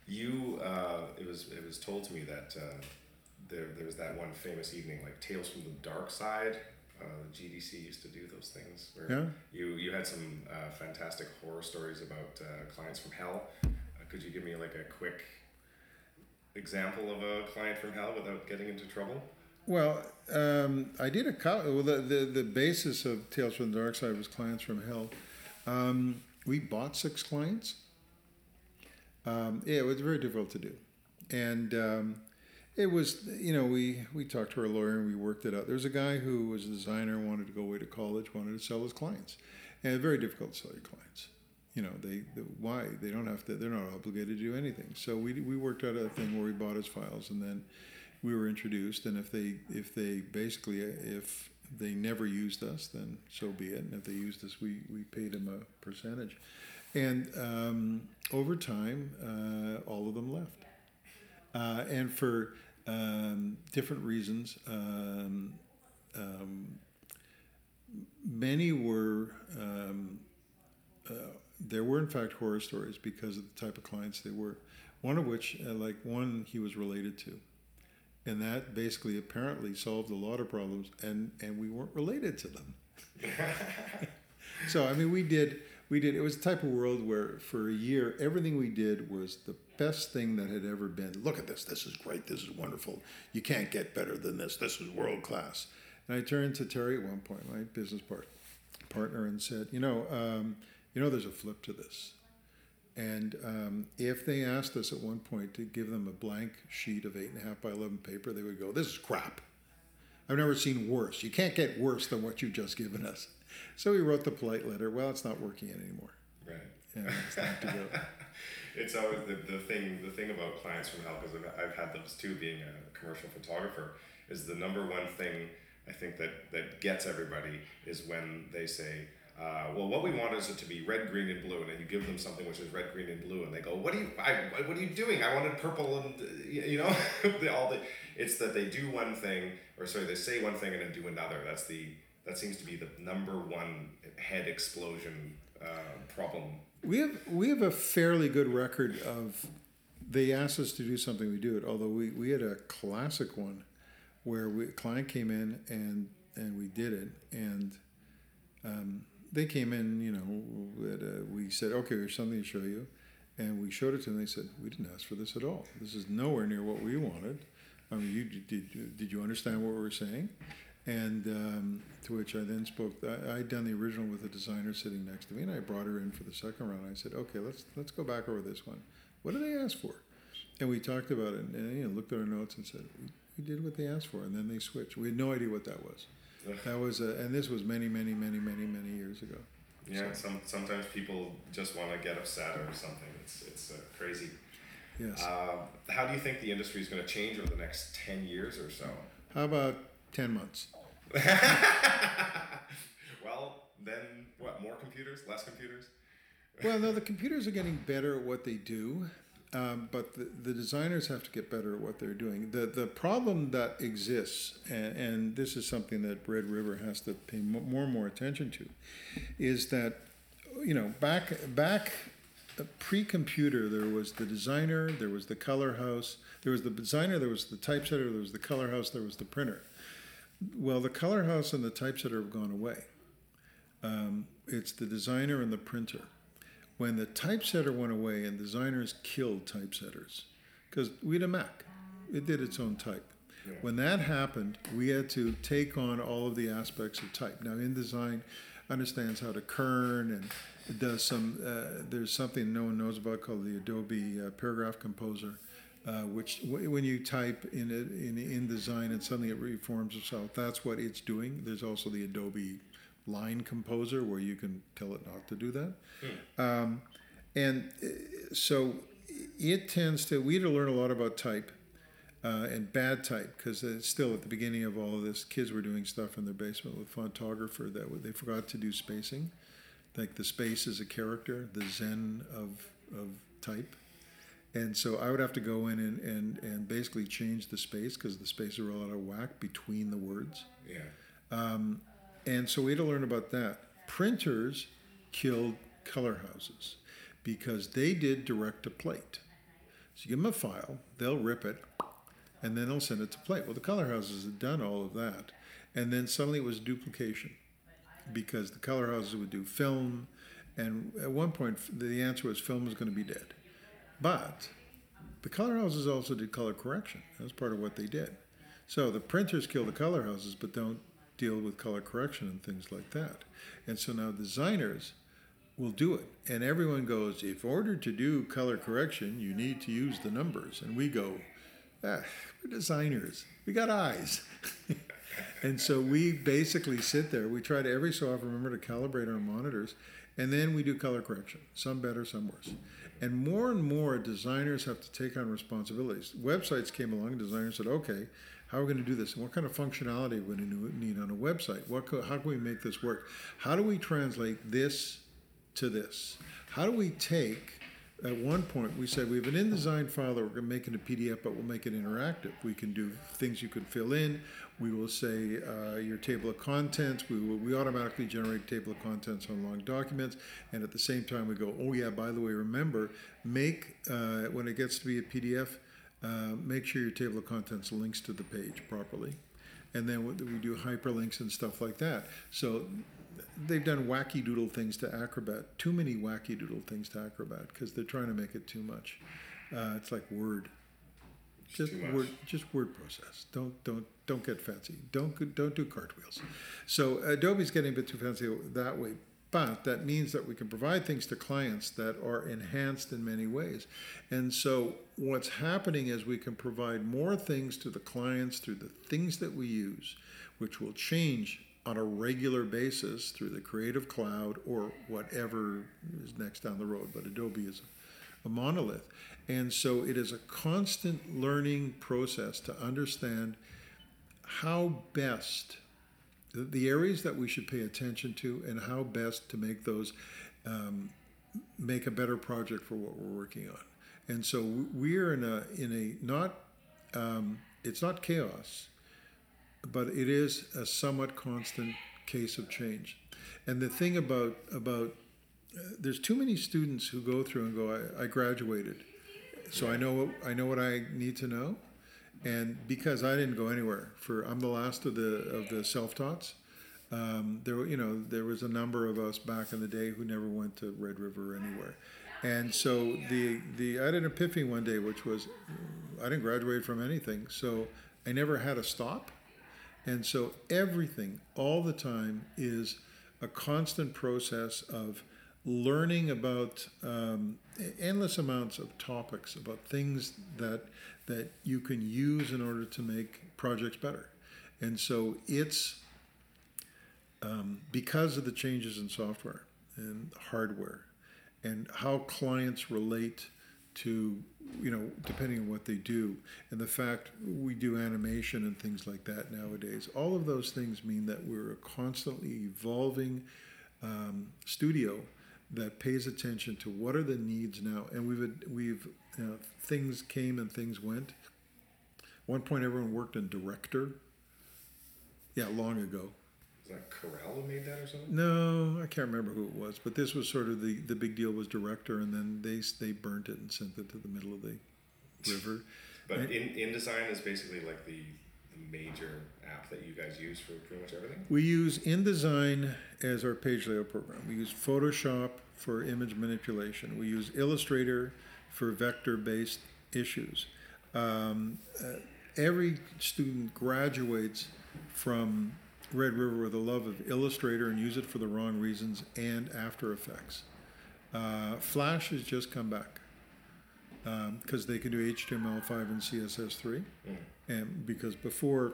you. Uh, it was it was told to me that uh, there there was that one famous evening, like Tales from the Dark Side. Uh, GDC used to do those things where Yeah. you you had some uh, fantastic horror stories about uh, clients from hell. Uh, could you give me like a quick example of a client from hell without getting into trouble? Well, um, I did a couple. well. The, the the basis of Tales from the Dark Side was clients from hell. Um, we bought six clients. Um, yeah, it was very difficult to do, and um, it was you know we we talked to our lawyer and we worked it out. There was a guy who was a designer, wanted to go away to college, wanted to sell his clients, and very difficult to sell your clients. You know they the, why they don't have to they're not obligated to do anything. So we we worked out a thing where we bought his files and then we were introduced and if they if they basically if they never used us then so be it and if they used us we we paid them a percentage and um, over time uh, all of them left uh, and for um, different reasons um, um, many were um, uh, there were in fact horror stories because of the type of clients they were. One of which uh, like one he was related to. And that basically apparently solved a lot of problems and and we weren't related to them. So i mean we did we did it was the type of world where for a year everything we did was the best thing that had ever been look at this this is great this is wonderful you can't get better than this this is world class and i turned to terry at one point my business part, partner and said you know um, you know there's a flip to this and um, if they asked us at one point to give them a blank sheet of eight and a half by eleven paper, they would go, "This is crap. I've never seen worse. You can't get worse than what you've just given us." So we wrote the polite letter. Well, it's not working anymore. Right. And it's time to go. it's always the, the thing the thing about clients from hell because I've, I've had those too being a commercial photographer is the number one thing i think that that gets everybody is when they say uh, well what we want is it to be red green and blue and then you give them something which is red green and blue and they go what are you I, what are you doing? I wanted purple and you know? All the, it's that they do one thing or sorry they say one thing and then do another. That's the that seems to be the number one head explosion uh, problem We have we have a fairly good record of they asked us to do something, we do it. Although we, we had a classic one where we a client came in and and we did it, and um, they came in, you know, that, uh, we said, okay, there's something to show you, and we showed it to them. They said, we didn't ask for this at all. This is nowhere near what we wanted. I mean, you did did you understand what we were saying? And um, to which I then spoke. I, I'd done the original with the designer sitting next to me, and I brought her in for the second round. I said, "Okay, let's let's go back over this one. What did they ask for?" And we talked about it, and you know, looked at our notes and said, "We, we did what they asked for." And then they switched. We had no idea what that was. That was, a, and this was many, many, many, many, many years ago. Yeah, some sometimes people just want to get upset or something. It's it's uh, crazy. Yes. Uh, how do you think the industry is going to change over the next ten years or so? How about ten months? well, then what? More computers? Less computers? Well, no, the computers are getting better at what they do, um, but the, the designers have to get better at what they're doing. The the problem that exists, and, and this is something that Red River has to pay mo- more and more attention to, is that you know back back uh, pre-computer there was the designer, there was the color house, there was the designer, there was the typesetter, there was the color house, there was the printer. Well, the color house and the typesetter have gone away. Um, it's the designer and the printer. When the typesetter went away and designers killed typesetters, because we had a Mac, it did its own type. When that happened, we had to take on all of the aspects of type. Now, InDesign understands how to kern and does some. Uh, there's something no one knows about called the Adobe uh, Paragraph Composer, uh, which w- when you type in it in InDesign and suddenly it reforms itself. That's what it's doing. There's also the Adobe Line Composer where you can tell it not to do that. Um, and uh, so it tends to. We had to learn a lot about type. Uh, and bad type because still at the beginning of all of this. Kids were doing stuff in their basement with Fontographer that they forgot to do spacing, like the space is a character, the Zen of of type. And so I would have to go in and, and, and basically change the space because the spaces were all out of whack between the words. Yeah. Um, and so we had to learn about that. Printers killed color houses because they did direct to plate. So you give them a file, they'll rip it, and then they'll send it to plate. Well, the color houses had done all of that. And then suddenly it was duplication because the color houses would do film. And at one point, the answer was film was going to be dead. But the color houses also did color correction. That was part of what they did. So the printers kill the color houses, but don't deal with color correction and things like that. And so now designers will do it. And everyone goes, if ordered to do color correction, you need to use the numbers. And we go, ah, we're designers. We got eyes. and so we basically sit there. We try to every so often remember to calibrate our monitors. And then we do color correction, some better, some worse. And more and more designers have to take on responsibilities. Websites came along, designers said, okay, how are we going to do this? And what kind of functionality are we going to need on a website? What, how can we make this work? How do we translate this to this? How do we take, at one point, we said we have an InDesign file that we're going to make into PDF, but we'll make it interactive. We can do things you can fill in. We will say uh, your table of contents. We will we automatically generate table of contents on long documents, and at the same time we go, oh yeah, by the way, remember, make uh, when it gets to be a PDF, uh, make sure your table of contents links to the page properly, and then we do hyperlinks and stuff like that. So they've done wacky doodle things to Acrobat. Too many wacky doodle things to Acrobat because they're trying to make it too much. Uh, it's like Word. Just word, just word process. Don't don't don't get fancy. Don't don't do cartwheels. So Adobe's getting a bit too fancy that way. But that means that we can provide things to clients that are enhanced in many ways. And so what's happening is we can provide more things to the clients through the things that we use, which will change on a regular basis through the Creative Cloud or whatever is next down the road. But Adobe is a monolith. And so it is a constant learning process to understand how best the, the areas that we should pay attention to and how best to make those um, make a better project for what we're working on. And so we're in a in a not um, it's not chaos, but it is a somewhat constant case of change. And the thing about about uh, there's too many students who go through and go, I, I graduated, so I know I know what I need to know, and because I didn't go anywhere for I'm the last of the of the self taughts. Um, there you know there was a number of us back in the day who never went to Red River or anywhere, and so the the I had an epiphany one day, which was I didn't graduate from anything, so I never had a stop. And so everything, all the time, is a constant process of learning about um, endless amounts of topics about things that that you can use in order to make projects better. And so it's um, because of the changes in software and hardware and how clients relate to you know depending on what they do and the fact we do animation and things like that nowadays all of those things mean that we're a constantly evolving um, studio that pays attention to what are the needs now. And we've we've you know, things came and things went. At one point everyone worked in director? Yeah long ago Is that who made that or something? no, I can't remember who it was, but this was sort of the, the big deal was director, and then they they burnt it and sent it to the middle of the river. But Right. in InDesign is basically like the, the major app that you guys use for pretty much everything. We use InDesign as our page layout program. We use Photoshop for image manipulation. We use Illustrator for vector based issues. Um, uh, every student graduates from Red River with a love of Illustrator and use it for the wrong reasons and After Effects. Uh, Flash has just come back because they can do HTML5 and CSS3, and because before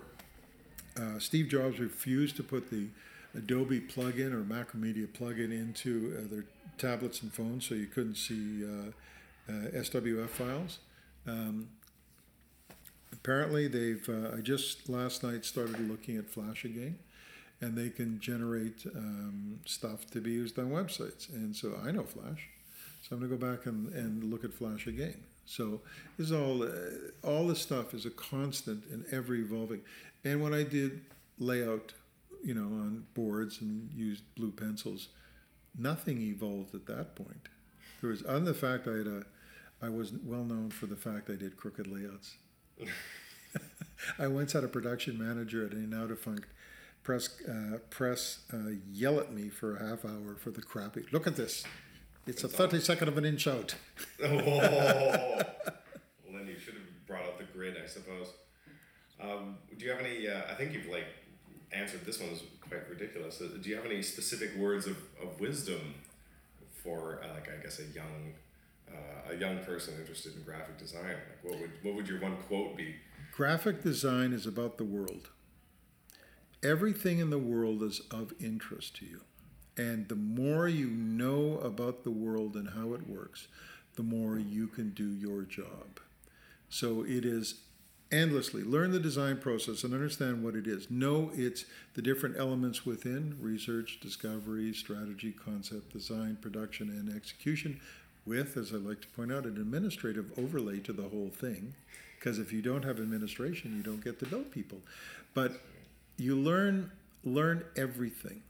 uh, Steve Jobs refused to put the Adobe plugin or Macromedia plugin into uh, their tablets and phones, so you couldn't see uh, uh, SWF files. Um, apparently, they've. Uh, I just last night started looking at Flash again, and they can generate um, stuff to be used on websites. And so I know Flash, so I'm going to go back and, and look at Flash again. So this is all. Uh, all this stuff is a constant and ever evolving. And when I did layout you know, on boards and used blue pencils. Nothing evolved at that point. There was, on the fact I had a, I was well known for the fact I did crooked layouts. I once had a production manager at a now defunct press uh, press uh, yell at me for a half hour for the crappy. Look at this. It's a thirty second of an inch out. oh, well, then you should have brought up the grid, I suppose. Um, do you have any? Uh, I think you've like answered this one is quite ridiculous. Uh, Do you have any specific words of, of wisdom for uh, like I guess a young uh, a young person interested in graphic design? Like what would what would your one quote be? Graphic design is about the world. Everything in the world is of interest to you. And the more you know about the world and how it works, the more you can do your job. So it is endlessly. Learn the design process and understand what it is. Know it's the different elements within research, discovery, strategy, concept, design, production, and execution, with, as I like to point out, an administrative overlay to the whole thing. Because if you don't have administration, you don't get to know people. But you learn learn everything.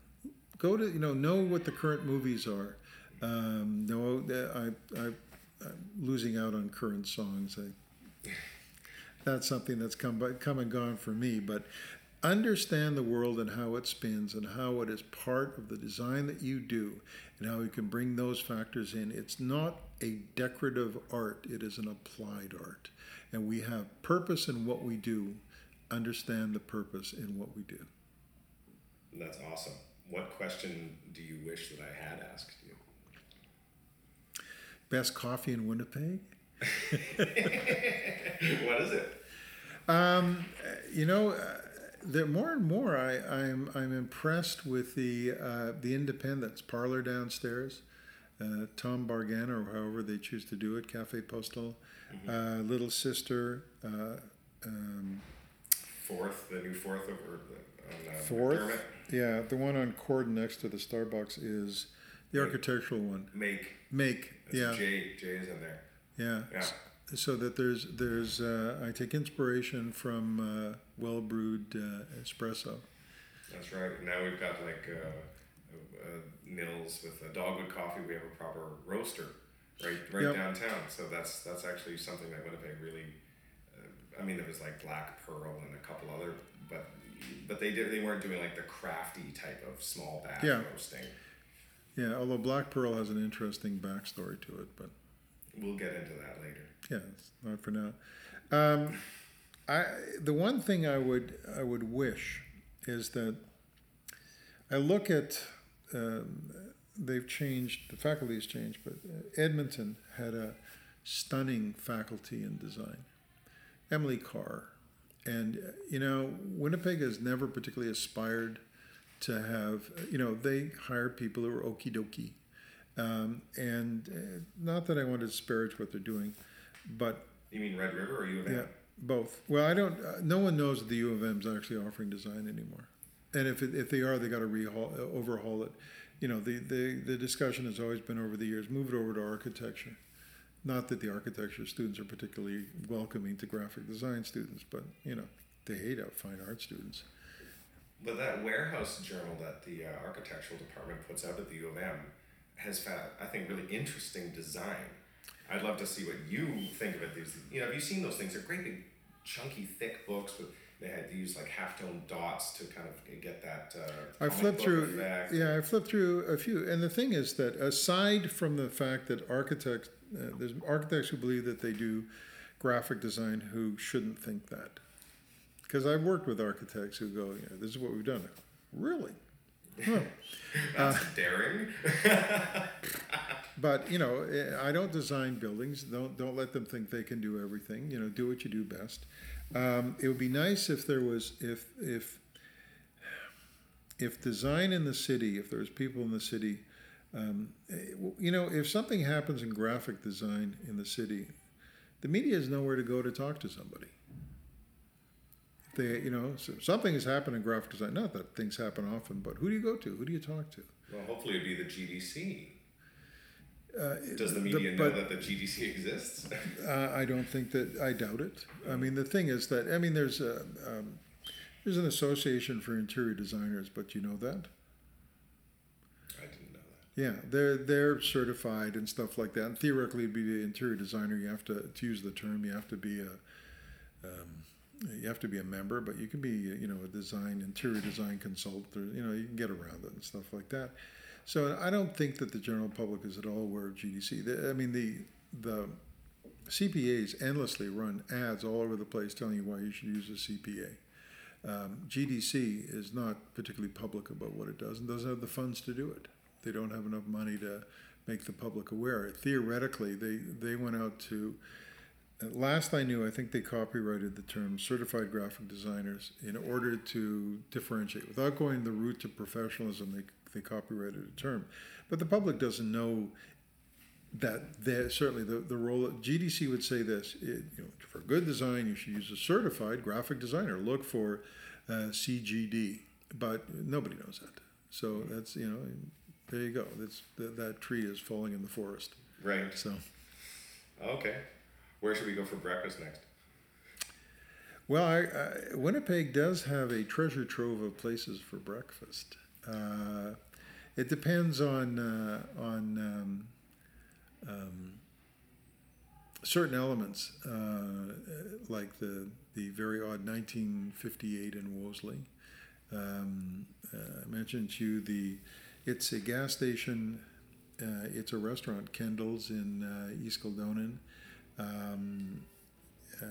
Go to you know know what the current movies are. Um, no, I, I I'm losing out on current songs. I that's something that's come by, come and gone for me. But understand the world and how it spins and how it is part of the design that you do and how you can bring those factors in. It's not a decorative art; it is an applied art, and we have purpose in what we do. Understand the purpose in what we do. That's awesome. What question do you wish that I had asked you? Best coffee in Winnipeg? what is it? Um, you know, uh, the more and more I, I'm I'm impressed with the uh, the independence parlor downstairs. Uh, Thom Bargen, or however they choose to do it, Cafe Postal, uh, Little Sister, uh, um, Forth, the new fourth over the, on uh, Forth. McDermott? Yeah, the one on Cord next to the Starbucks is the architectural one. Make. Make, It's yeah, J. J is in there. yeah. Yeah. So that there's there's uh, I take inspiration from uh, well brewed uh, espresso. That's right. Now we've got like uh, uh, uh, with a Dogwood Coffee. We have a proper roaster right right Yep. downtown. So that's that's actually something that Winnipeg really. I mean, there was like Black Pearl and a couple other, but but they did they weren't doing like the crafty type of small batch Yeah. roasting. Yeah, although Black Pearl has an interesting backstory to it, but We'll get into that later. yeah, it's not for now. Um, I the one thing I would I would wish is that I look at um, they've changed the faculty has changed, but uh, Edmonton had a stunning faculty in design, Emily Carr, and you know Winnipeg has never particularly aspired to have you know they hired people who are okie dokie. Um, and uh, not that I want to disparage what they're doing, but You mean Red River or U of M? yeah, both. Well, I don't. Uh, no one knows that the U of M is actually offering design anymore, and if it, if they are, they got to rehaul, uh, overhaul it. You know, the, the the discussion has always been over the years, move it over to architecture. Not that the architecture students are particularly welcoming to graphic design students, but you know, they hate out fine art students. But that warehouse journal that the uh, architectural department puts out at the U of M has found, I think, really interesting design. I'd love to see what you think of it. These, you know, have you seen those things? They're great, big, chunky, thick books with. They had to use like halftone dots to kind of get that. Uh, I flipped through, effect. yeah, I flipped through a few, and the thing is that aside from the fact that architects, uh, there's architects who believe that they do graphic design who shouldn't think that, because I've worked with architects who go, yeah, this is what we've done. Really? That's daring. But you know, eh, I don't design buildings. Don't don't let them think they can do everything. You know, do what you do best. Um, it would be nice if there was if if if design in the city, if there's people in the city, um, eh, you know, if something happens in graphic design in the city, the media has nowhere to go to talk to somebody. If They, you know, so something has happened in graphic design. Not that things happen often, but who do you go to? Who do you talk to? Well, hopefully it'd be the GDC. Uh, Does the the- media know but- that the GDC exists? Uh, I don't think that, I doubt it. I mean, the thing is that, I mean, there's a, um, there's an association for interior designers, but you know that? I didn't know that. Yeah, they're, they're certified and stuff like that. And theoretically, to be an interior designer, you have to, to use the term, you have to be a, um, you have to be a member, but you can be, you know, a design, interior design consultant, or, you know, you can get around it and stuff like that. So I don't think that the general public is at all aware of GDC. The, I mean, the, the CPAs endlessly run ads all over the place telling you why you should use a CPA. Um, GDC is not particularly public about what it does and doesn't have the funds to do it. They don't have enough money to make the public aware. Theoretically, they, they went out to, last I knew, I think they copyrighted the term certified graphic designers in order to differentiate. Without going the route to professionalism, they, they copyrighted a term. But the public doesn't know that there certainly the, the role of GDC would say this it, you know, for good design you should use a certified graphic designer look for uh, CGD but nobody knows that so that's you know there you go that's that, that tree is falling in the forest Right. so Okay. Where should we go for breakfast next? well I, I, Winnipeg does have a treasure trove of places for breakfast uh, it depends on uh, on um, um, certain elements, uh, like the the very odd 1958 in Wolseley. Um, uh, I mentioned to you the it's a gas station, uh, it's a restaurant, Kendall's in uh, East Kildonan. Um, uh,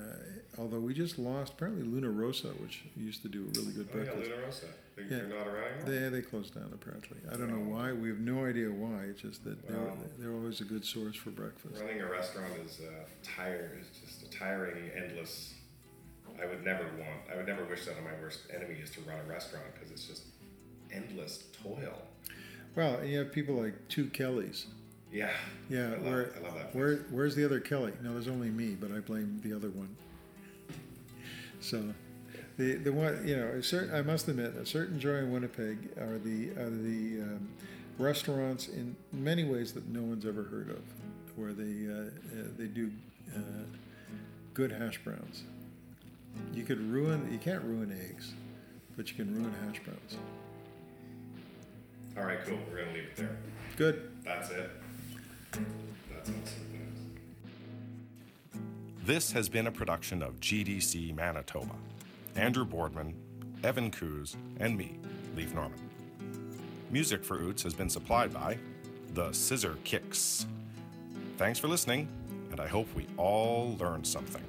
although we just lost apparently Luna Rosa, which used to do a really good Oh yeah, breakfast. Luna Rosa. They, Yeah. They're not around anymore. They, they closed down apparently. I don't know why. We have no idea why. It's just that they're, Wow. they're always a good source for breakfast. Running a restaurant is uh, tired. It's just a tiring, endless. I would never want. I would never wish that on my worst enemy is to run a restaurant because it's just endless toil. Well, and you have people like two Kellys. Yeah. Yeah, I love, where, I love that. where, where's the other Kelly? No, there's only me, but I blame the other one. So, the the one you know, a certain, I must admit, a certain joy in Winnipeg are the are the um, restaurants in many ways that no one's ever heard of, where they uh, uh, they do uh, good hash browns. You could ruin you can't ruin eggs, but you can ruin hash browns. All right, cool. We're gonna leave it there. Good. That's it. That's awesome. This has been a production of GDC Manitoba. Andrew Boardman, Evan Coos, and me, Leaf Norman. Music for Oots has been supplied by The Scissor Kicks. Thanks for listening, and I hope we all learned something.